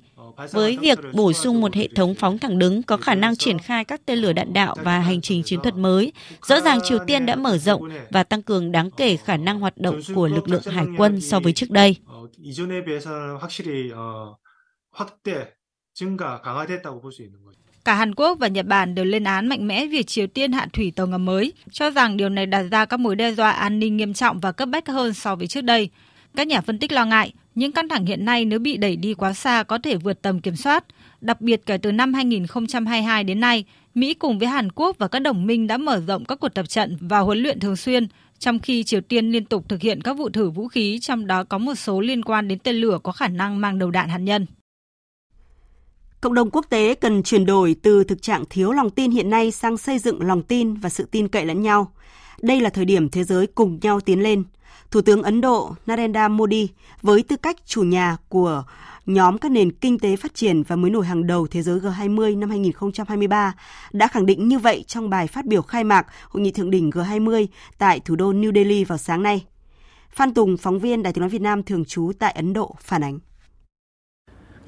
Với việc bổ sung một hệ thống phóng thẳng đứng có khả năng triển khai các tên lửa đạn đạo và hành trình chiến thuật mới, rõ ràng Triều Tiên đã mở rộng và tăng cường đáng kể khả năng hoạt động của lực lượng hải quân so với trước đây. Cả Hàn Quốc và Nhật Bản đều lên án mạnh mẽ việc Triều Tiên hạ thủy tàu ngầm mới, cho rằng điều này đặt ra các mối đe dọa an ninh nghiêm trọng và cấp bách hơn so với trước đây. Các nhà phân tích lo ngại, những căng thẳng hiện nay nếu bị đẩy đi quá xa có thể vượt tầm kiểm soát. Đặc biệt kể từ năm 2022 đến nay, Mỹ cùng với Hàn Quốc và các đồng minh đã mở rộng các cuộc tập trận và huấn luyện thường xuyên, trong khi Triều Tiên liên tục thực hiện các vụ thử vũ khí, trong đó có một số liên quan đến tên lửa có khả năng mang đầu đạn hạt nhân. Cộng đồng quốc tế cần chuyển đổi từ thực trạng thiếu lòng tin hiện nay sang xây dựng lòng tin và sự tin cậy lẫn nhau. Đây là thời điểm thế giới cùng nhau tiến lên. Thủ tướng Ấn Độ Narendra Modi với tư cách chủ nhà của nhóm các nền kinh tế phát triển và mới nổi hàng đầu thế giới G20 năm 2023 đã khẳng định như vậy trong bài phát biểu khai mạc Hội nghị thượng đỉnh G20 tại thủ đô New Delhi vào sáng nay. Phan Tùng, phóng viên Đài tiếng nói Việt Nam thường trú tại Ấn Độ phản ánh.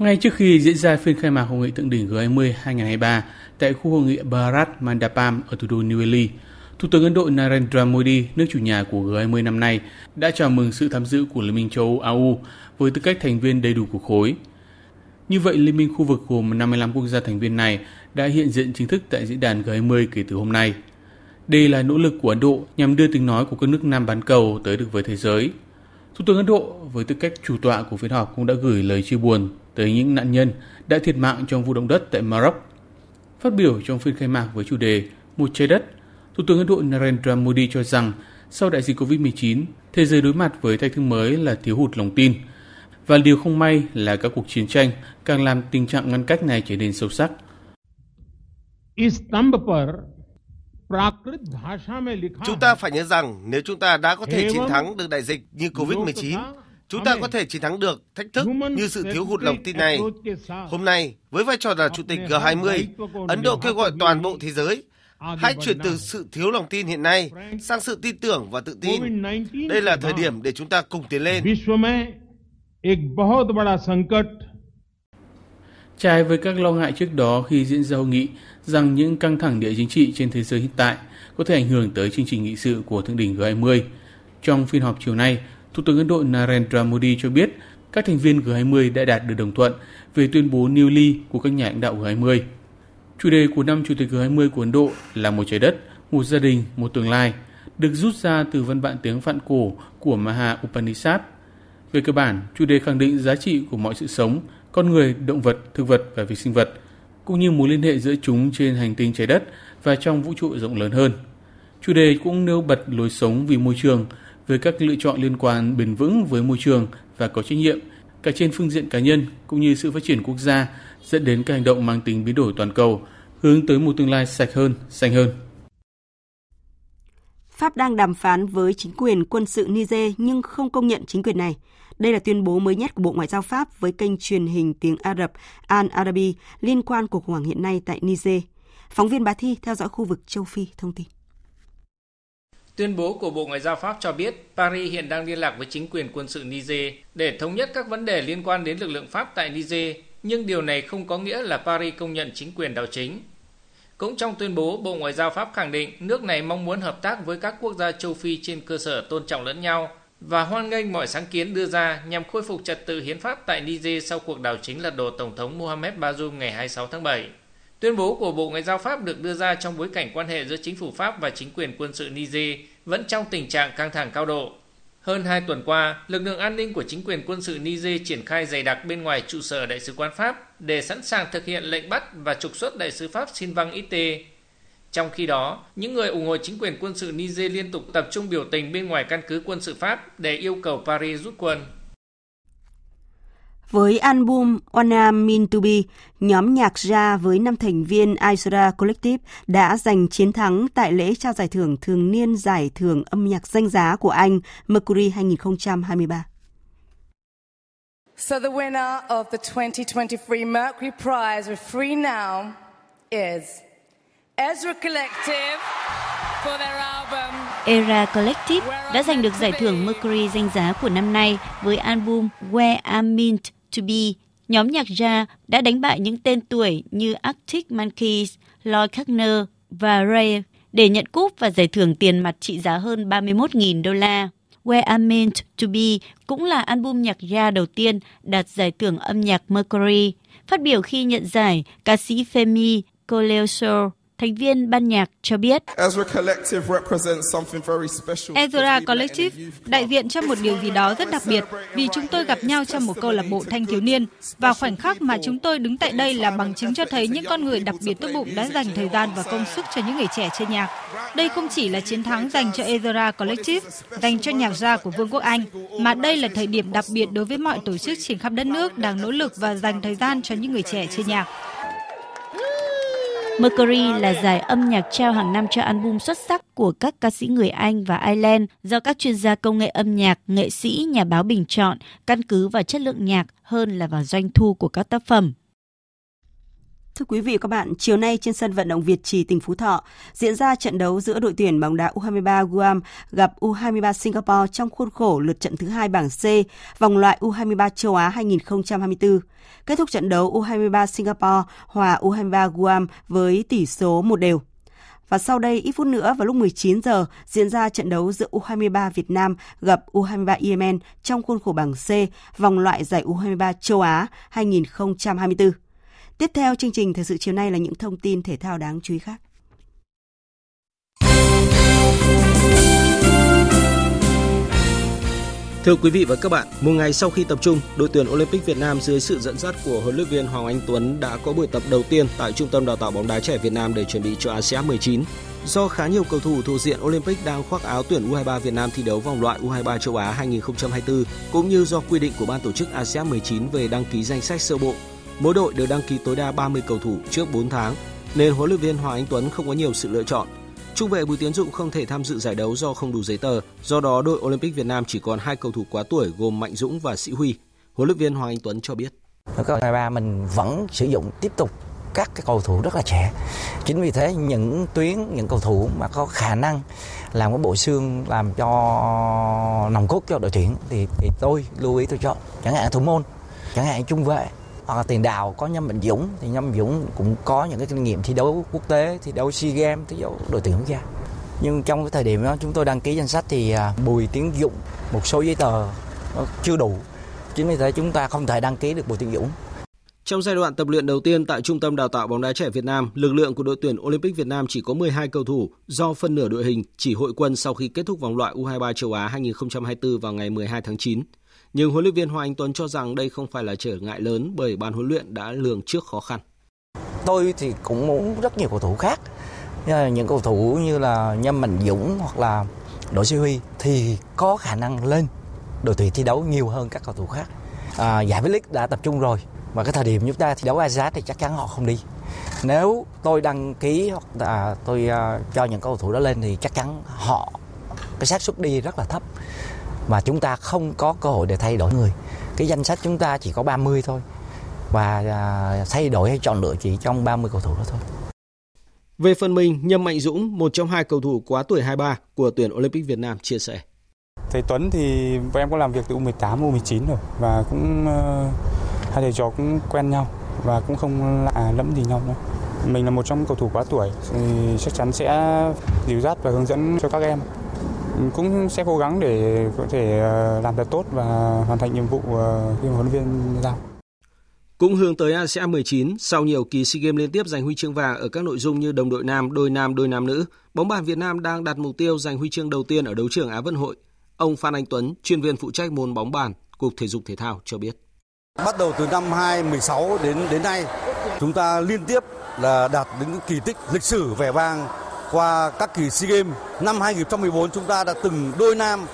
Ngay trước khi diễn ra phiên khai mạc Hội nghị thượng đỉnh G20 2023 tại khu hội nghị Bharat Mandapam ở thủ đô New Delhi, Thủ tướng Ấn Độ Narendra Modi, nước chủ nhà của G20 năm nay, đã chào mừng sự tham dự của Liên minh châu Âu AU với tư cách thành viên đầy đủ của khối. Như vậy, Liên minh khu vực gồm 55 quốc gia thành viên này đã hiện diện chính thức tại diễn đàn G20 kể từ hôm nay. Đây là nỗ lực của Ấn Độ nhằm đưa tiếng nói của các nước Nam bán cầu tới được với thế giới. Thủ tướng Ấn Độ với tư cách chủ tọa của phiên họp cũng đã gửi lời chia buồn tới những nạn nhân đã thiệt mạng trong vụ động đất tại Maroc. Phát biểu trong phiên khai mạc với chủ đề Một trái đất, Thủ tướng Ấn Độ Narendra Modi cho rằng sau đại dịch COVID-19, thế giới đối mặt với thách thức mới là thiếu hụt lòng tin. Và điều không may là các cuộc chiến tranh càng làm tình trạng ngăn cách này trở nên sâu sắc. Chúng ta phải nhớ rằng nếu chúng ta đã có thể chiến thắng được đại dịch như COVID-19, chúng ta có thể chiến thắng được thách thức như sự thiếu hụt lòng tin này. Hôm nay, với vai trò là Chủ tịch G20, Ấn Độ kêu gọi toàn bộ thế giới hãy chuyển từ sự thiếu lòng tin hiện nay sang sự tin tưởng và tự tin. Đây là thời điểm để chúng ta cùng tiến lên. Trái với các lo ngại trước đó khi diễn ra hội nghị rằng những căng thẳng địa chính trị trên thế giới hiện tại có thể ảnh hưởng tới chương trình nghị sự của thượng đỉnh G20. Trong phiên họp chiều nay, Thủ tướng Ấn Độ Narendra Modi cho biết các thành viên G20 đã đạt được đồng thuận về tuyên bố New Delhi của các nhà lãnh đạo G20. Chủ đề của năm Chủ tịch G20 của Ấn Độ là một trái đất, một gia đình, một tương lai, được rút ra từ văn bản tiếng Phạn cổ của Maha Upanishad. Về cơ bản, chủ đề khẳng định giá trị của mọi sự sống, con người, động vật, thực vật và vi sinh vật, cũng như mối liên hệ giữa chúng trên hành tinh trái đất và trong vũ trụ rộng lớn hơn. Chủ đề cũng nêu bật lối sống vì môi trường với các lựa chọn liên quan bền vững với môi trường và có trách nhiệm cả trên phương diện cá nhân cũng như sự phát triển quốc gia dẫn đến các hành động mang tính biến đổi toàn cầu, hướng tới một tương lai sạch hơn, xanh hơn. Pháp đang đàm phán với chính quyền quân sự Niger nhưng không công nhận chính quyền này. Đây là tuyên bố mới nhất của Bộ Ngoại giao Pháp với kênh truyền hình tiếng Ả Rập Al Arabi liên quan cuộc khủng hoảng hiện nay tại Niger. Phóng viên Bá Thi theo dõi khu vực châu Phi thông tin. Tuyên bố của Bộ Ngoại giao Pháp cho biết Paris hiện đang liên lạc với chính quyền quân sự Niger để thống nhất các vấn đề liên quan đến lực lượng Pháp tại Niger, nhưng điều này không có nghĩa là Paris công nhận chính quyền đảo chính. Cũng trong tuyên bố, Bộ Ngoại giao Pháp khẳng định nước này mong muốn hợp tác với các quốc gia châu Phi trên cơ sở tôn trọng lẫn nhau và hoan nghênh mọi sáng kiến đưa ra nhằm khôi phục trật tự hiến pháp tại Niger sau cuộc đảo chính lật đổ Tổng thống Mohamed Bazoum ngày 26 tháng 7. Tuyên bố của Bộ Ngoại giao Pháp được đưa ra trong bối cảnh quan hệ giữa chính phủ Pháp và chính quyền quân sự Niger vẫn trong tình trạng căng thẳng cao độ. Hơn hai tuần qua, lực lượng an ninh của chính quyền quân sự Niger triển khai dày đặc bên ngoài trụ sở Đại sứ quán Pháp để sẵn sàng thực hiện lệnh bắt và trục xuất Đại sứ Pháp Sylvain Ite. Trong khi đó, những người ủng hộ chính quyền quân sự Niger liên tục tập trung biểu tình bên ngoài căn cứ quân sự Pháp để yêu cầu Paris rút quân. Với album Wanna Mean To Be, nhóm nhạc ra với năm thành viên Isora Collective đã giành chiến thắng tại lễ trao giải thưởng thường niên giải thưởng âm nhạc danh giá của Anh Mercury 2023. So the winner of the 2023 Mercury Prize with Free Now is Ezra Collective for their album Era Collective đã giành được giải thưởng Mercury danh giá của năm nay với album Where I'm Meant to Be. Nhóm nhạc ra đã đánh bại những tên tuổi như Arctic Monkeys, Lloyd Kackner và Ray để nhận cúp và giải thưởng tiền mặt trị giá hơn 31.000 đô la. Where I'm Meant to Be cũng là album nhạc ra đầu tiên đạt giải thưởng âm nhạc Mercury. Phát biểu khi nhận giải, ca sĩ Femi Coleoso thành viên ban nhạc cho biết. Ezra Collective đại diện cho một điều gì đó rất đặc biệt vì chúng tôi gặp nhau trong một câu lạc bộ thanh thiếu niên và khoảnh khắc mà chúng tôi đứng tại đây là bằng chứng cho thấy những con người đặc biệt tốt bụng đã dành thời gian và công sức cho những người trẻ chơi nhạc. Đây không chỉ là chiến thắng dành cho Ezra Collective, dành cho nhạc gia của Vương quốc Anh, mà đây là thời điểm đặc biệt đối với mọi tổ chức trên khắp đất nước đang nỗ lực và dành thời gian cho những người trẻ chơi nhạc. Mercury là giải âm nhạc trao hàng năm cho album xuất sắc của các ca sĩ người Anh và Ireland do các chuyên gia công nghệ âm nhạc, nghệ sĩ, nhà báo bình chọn, căn cứ vào chất lượng nhạc hơn là vào doanh thu của các tác phẩm. Thưa quý vị và các bạn, chiều nay trên sân vận động Việt Trì, tỉnh Phú Thọ diễn ra trận đấu giữa đội tuyển bóng đá U23 Guam gặp U23 Singapore trong khuôn khổ lượt trận thứ hai bảng C, vòng loại U23 châu Á 2024. Kết thúc trận đấu U23 Singapore hòa U23 Guam với tỷ số một đều. Và sau đây ít phút nữa vào lúc 19 giờ diễn ra trận đấu giữa U23 Việt Nam gặp U23 Yemen trong khuôn khổ bảng C, vòng loại giải U23 châu Á 2024. Tiếp theo chương trình thời sự chiều nay là những thông tin thể thao đáng chú ý khác. Thưa quý vị và các bạn, một ngày sau khi tập trung, đội tuyển Olympic Việt Nam dưới sự dẫn dắt của huấn luyện viên Hoàng Anh Tuấn đã có buổi tập đầu tiên tại Trung tâm Đào tạo bóng đá trẻ Việt Nam để chuẩn bị cho ASEAN 19. Do khá nhiều cầu thủ thuộc diện Olympic đang khoác áo tuyển U23 Việt Nam thi đấu vòng loại U23 châu Á 2024, cũng như do quy định của ban tổ chức ASEAN 19 về đăng ký danh sách sơ bộ, mỗi đội được đăng ký tối đa 30 cầu thủ trước 4 tháng, nên huấn luyện viên Hoàng Anh Tuấn không có nhiều sự lựa chọn. Trung vệ Bùi Tiến Dụng không thể tham dự giải đấu do không đủ giấy tờ, do đó đội Olympic Việt Nam chỉ còn hai cầu thủ quá tuổi gồm Mạnh Dũng và Sĩ Huy. Huấn luyện viên Hoàng Anh Tuấn cho biết. Ở câu 23 mình vẫn sử dụng tiếp tục các cái cầu thủ rất là trẻ. Chính vì thế những tuyến, những cầu thủ mà có khả năng làm cái bộ xương làm cho nòng cốt cho đội tuyển thì, thì tôi lưu ý tôi chọn. Chẳng hạn thủ môn, chẳng hạn trung vệ, hoặc là tiền đạo có nhâm mạnh dũng thì nhâm dũng cũng có những cái kinh nghiệm thi đấu quốc tế thi đấu sea games thi đấu đội tuyển quốc gia. Nhưng trong cái thời điểm đó chúng tôi đăng ký danh sách thì à, bùi tiến dũng một số giấy tờ nó chưa đủ. Chính vì thế chúng ta không thể đăng ký được bùi tiến dũng. Trong giai đoạn tập luyện đầu tiên tại Trung tâm Đào tạo bóng đá trẻ Việt Nam, lực lượng của đội tuyển Olympic Việt Nam chỉ có 12 cầu thủ do phân nửa đội hình chỉ hội quân sau khi kết thúc vòng loại U23 châu Á 2024 vào ngày 12 tháng 9. Nhưng huấn luyện viên Hoàng Anh Tuấn cho rằng đây không phải là trở ngại lớn bởi ban huấn luyện đã lường trước khó khăn. Tôi thì cũng muốn rất nhiều cầu thủ khác. Ờ, những cầu thủ như là Nhâm Mạnh Dũng hoặc là Đỗ Sĩ Huy thì có khả năng lên đội tuyển thi đấu nhiều hơn các cầu thủ khác. À, giải V-League đã tập trung rồi và cái thời điểm chúng ta thi đấu ASEAN thì chắc chắn họ không đi. Nếu tôi đăng ký hoặc là tôi ờ, cho những cầu thủ đó lên thì chắc chắn họ cái xác suất đi rất là thấp mà chúng ta không có cơ hội để thay đổi người. Cái danh sách chúng ta chỉ có 30 thôi và à, thay đổi hay chọn lựa chỉ trong 30 cầu thủ đó thôi. Về phần mình, Nhâm Mạnh Dũng, một trong hai cầu thủ quá tuổi 23 của tuyển Olympic Việt Nam chia sẻ. Thầy Tuấn thì em có làm việc từ U18, U19 rồi và cũng uh, hai thầy trò cũng quen nhau và cũng không lạ lẫm gì nhau nữa. Mình là một trong cầu thủ quá tuổi thì chắc chắn sẽ dìu dắt và hướng dẫn cho các em cũng sẽ cố gắng để có thể ờ, làm thật tốt và hoàn thành nhiệm vụ ờ, khi huấn luyện viên giao. Cũng hướng tới ASEAN 19, sau nhiều kỳ SEA Games liên tiếp giành huy chương vàng ở các nội dung như đồng đội nam, đôi nam, đôi nam nữ, bóng bàn Việt Nam đang đặt mục tiêu giành huy chương đầu tiên ở đấu trường Á vận hội. Ông Phan Anh Tuấn, chuyên viên phụ trách môn bóng bàn, Cục Thể dục Thể thao cho biết. Bắt đầu từ năm 2016 đến đến nay, chúng ta liên tiếp là đạt những kỳ tích lịch sử vẻ vang qua các kỳ SEA Games. Năm 2014 chúng ta đã từng đôi nam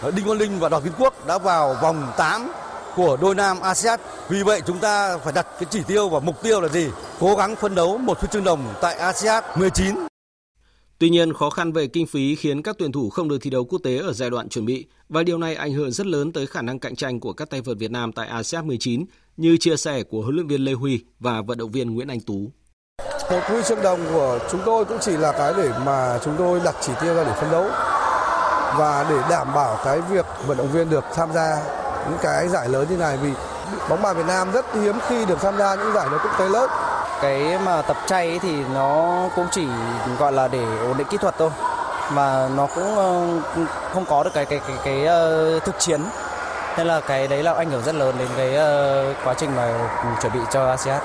ờ, Đinh Văn Linh và Đoàn Kiến Quốc đã vào vòng 8 của đôi nam ASEAN. Vì vậy chúng ta phải đặt cái chỉ tiêu và mục tiêu là gì? Cố gắng phân đấu một huy chương đồng tại ASEAN 19. Tuy nhiên, khó khăn về kinh phí khiến các tuyển thủ không được thi đấu quốc tế ở giai đoạn chuẩn bị và điều này ảnh hưởng rất lớn tới khả năng cạnh tranh của các tay vợt Việt Nam tại ASEAN 19 như chia sẻ của huấn luyện viên Lê Huy và vận động viên Nguyễn Anh Tú. Một huy chương đồng của chúng tôi cũng chỉ là cái để mà chúng tôi đặt chỉ tiêu ra để phấn đấu và để đảm bảo cái việc vận động viên được tham gia những cái giải lớn như này vì bóng bàn Việt Nam rất hiếm khi được tham gia những giải đấu quốc tế lớn. Cái mà tập chay thì nó cũng chỉ gọi là để ổn định kỹ thuật thôi mà nó cũng ờ, không có được cái cái cái cái, cái thực chiến nên là cái đấy là ảnh hưởng rất lớn đến cái ờ, quá trình mà chuẩn bị cho ASEAN.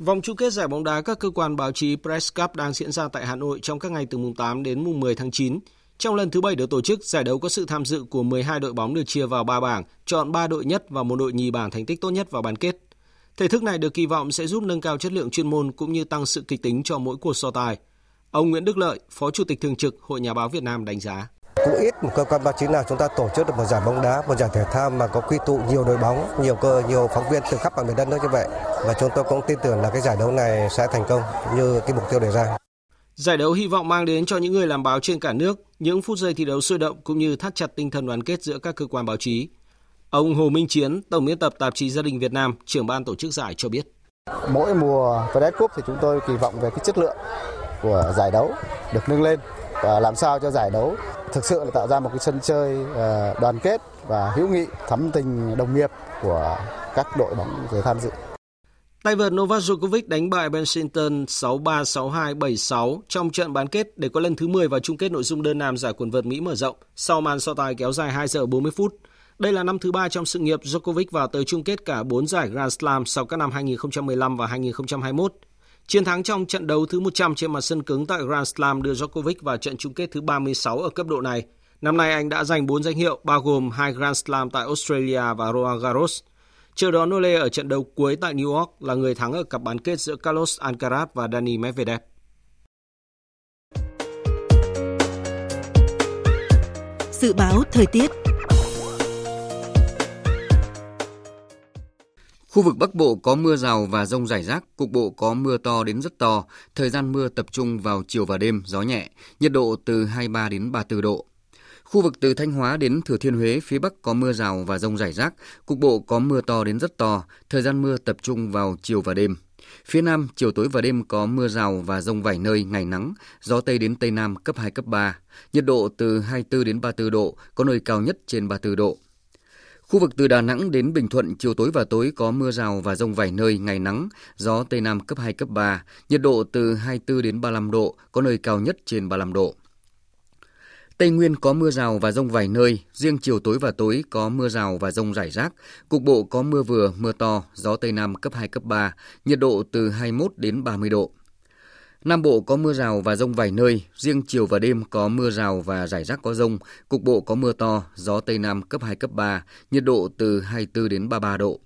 Vòng chung kết giải bóng đá các cơ quan báo chí Press Cup đang diễn ra tại Hà Nội trong các ngày từ mùng 8 đến mùng 10 tháng 9. Trong lần thứ 7 được tổ chức, giải đấu có sự tham dự của 12 đội bóng được chia vào 3 bảng, chọn 3 đội nhất và một đội nhì bảng thành tích tốt nhất vào bán kết. Thể thức này được kỳ vọng sẽ giúp nâng cao chất lượng chuyên môn cũng như tăng sự kịch tính cho mỗi cuộc so tài. Ông Nguyễn Đức Lợi, Phó Chủ tịch Thường trực Hội Nhà báo Việt Nam đánh giá. Cũng ít một cơ quan báo chí nào chúng ta tổ chức được một giải bóng đá, một giải thể thao mà có quy tụ nhiều đội bóng, nhiều cơ, nhiều phóng viên từ khắp mọi miền đất nước như vậy. Và chúng tôi cũng tin tưởng là cái giải đấu này sẽ thành công như cái mục tiêu đề ra. Giải đấu hy vọng mang đến cho những người làm báo trên cả nước những phút giây thi đấu sôi động cũng như thắt chặt tinh thần đoàn kết giữa các cơ quan báo chí. Ông Hồ Minh Chiến, tổng biên tập tạp chí Gia đình Việt Nam, trưởng ban tổ chức giải cho biết. Mỗi mùa FedEx Cup thì chúng tôi kỳ vọng về cái chất lượng của giải đấu được nâng lên và làm sao cho giải đấu thực sự là tạo ra một cái sân chơi ờ, đoàn kết và hữu nghị, thắm tình đồng nghiệp của các đội bóng người tham dự. Tay vợt Novak Djokovic đánh bại Ben Shelton 6-3, 6-2, 7-6 trong trận bán kết để có lần thứ 10 vào chung kết nội dung đơn nam giải quần vợt Mỹ mở rộng sau màn so tài kéo dài 2 giờ 40 phút. Đây là năm thứ ba trong sự nghiệp Djokovic vào tới chung kết cả 4 giải Grand Slam sau các năm 2015 và 2021. Chiến thắng trong trận đấu thứ 100 trên mặt sân cứng tại Grand Slam đưa Djokovic vào trận chung kết thứ 36 ở cấp độ này. Năm nay anh đã giành 4 danh hiệu, bao gồm hai Grand Slam tại Australia và Roland Garros. Chờ đón Nole ở trận đấu cuối tại New York là người thắng ở cặp bán kết giữa Carlos Alcaraz và Dani Medvedev. Dự báo thời tiết Khu vực Bắc Bộ có mưa rào và rông rải rác, cục bộ có mưa to đến rất to. Thời gian mưa tập trung vào chiều và đêm, gió nhẹ, nhiệt độ từ 23 đến 34 độ. Khu vực từ Thanh Hóa đến Thừa Thiên Huế, phía Bắc có mưa rào và rông rải rác, cục bộ có mưa to đến rất to, thời gian mưa tập trung vào chiều và đêm. Phía Nam, chiều tối và đêm có mưa rào và rông vài nơi, ngày nắng, gió Tây đến Tây Nam cấp 2, cấp 3. Nhiệt độ từ 24 đến 34 độ, có nơi cao nhất trên 34 độ. Khu vực từ Đà Nẵng đến Bình Thuận, chiều tối và tối có mưa rào và rông vài nơi, ngày nắng, gió Tây Nam cấp 2, cấp 3, nhiệt độ từ 24 đến 35 độ, có nơi cao nhất trên 35 độ. Tây Nguyên có mưa rào và rông vài nơi, riêng chiều tối và tối có mưa rào và rông rải rác, cục bộ có mưa vừa, mưa to, gió Tây Nam cấp 2, cấp 3, nhiệt độ từ 21 đến 30 độ. Nam Bộ có mưa rào và rông vài nơi, riêng chiều và đêm có mưa rào và rải rác có rông, cục bộ có mưa to, gió Tây Nam cấp 2, cấp 3, nhiệt độ từ 24 đến 33 độ.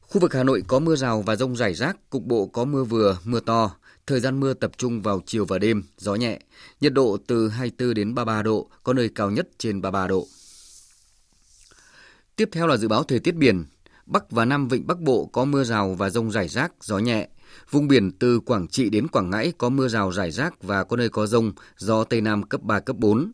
Khu vực Hà Nội có mưa rào và rông rải rác, cục bộ có mưa vừa, mưa to, thời gian mưa tập trung vào chiều và đêm, gió nhẹ, nhiệt độ từ 24 đến 33 độ, có nơi cao nhất trên 33 độ. Tiếp theo là dự báo thời tiết biển. Bắc và Nam Vịnh Bắc Bộ có mưa rào và rông rải rác, gió nhẹ, Vùng biển từ Quảng Trị đến Quảng Ngãi có mưa rào rải rác và có nơi có rông, gió Tây Nam cấp 3, cấp 4.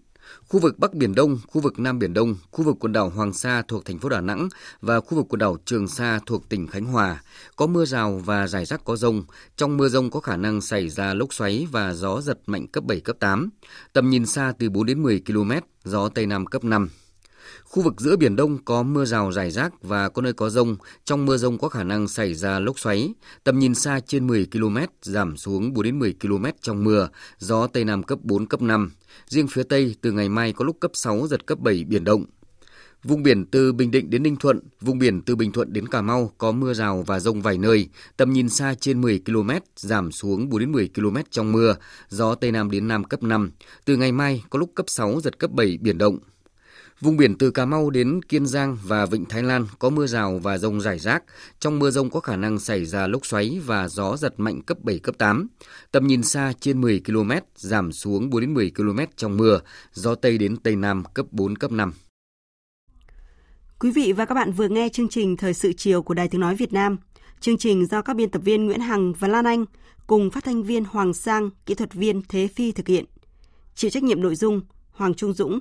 Khu vực Bắc Biển Đông, khu vực Nam Biển Đông, khu vực quần đảo Hoàng Sa thuộc thành phố Đà Nẵng và khu vực quần đảo Trường Sa thuộc tỉnh Khánh Hòa có mưa rào và rải rác có rông. Trong mưa rông có khả năng xảy ra lốc xoáy và gió giật mạnh cấp 7, cấp 8. Tầm nhìn xa từ 4 đến 10 km, gió Tây Nam cấp 5. Khu vực giữa Biển Đông có mưa rào rải rác và có nơi có rông. Trong mưa rông có khả năng xảy ra lốc xoáy. Tầm nhìn xa trên 10 km, giảm xuống 4 đến 10 km trong mưa. Gió Tây Nam cấp 4, cấp 5. Riêng phía Tây từ ngày mai có lúc cấp 6, giật cấp 7 biển động. Vùng biển từ Bình Định đến Ninh Thuận, vùng biển từ Bình Thuận đến Cà Mau có mưa rào và rông vài nơi, tầm nhìn xa trên 10 km, giảm xuống 4 đến 10 km trong mưa, gió Tây Nam đến Nam cấp 5. Từ ngày mai có lúc cấp 6, giật cấp 7 biển động. Vùng biển từ Cà Mau đến Kiên Giang và Vịnh Thái Lan có mưa rào và rông rải rác. Trong mưa rông có khả năng xảy ra lốc xoáy và gió giật mạnh cấp 7, cấp 8. Tầm nhìn xa trên 10 km, giảm xuống 4 đến 10 km trong mưa. Gió Tây đến Tây Nam cấp 4, cấp 5. Quý vị và các bạn vừa nghe chương trình Thời sự chiều của Đài Tiếng Nói Việt Nam. Chương trình do các biên tập viên Nguyễn Hằng và Lan Anh cùng phát thanh viên Hoàng Sang, kỹ thuật viên Thế Phi thực hiện. Chịu trách nhiệm nội dung Hoàng Trung Dũng,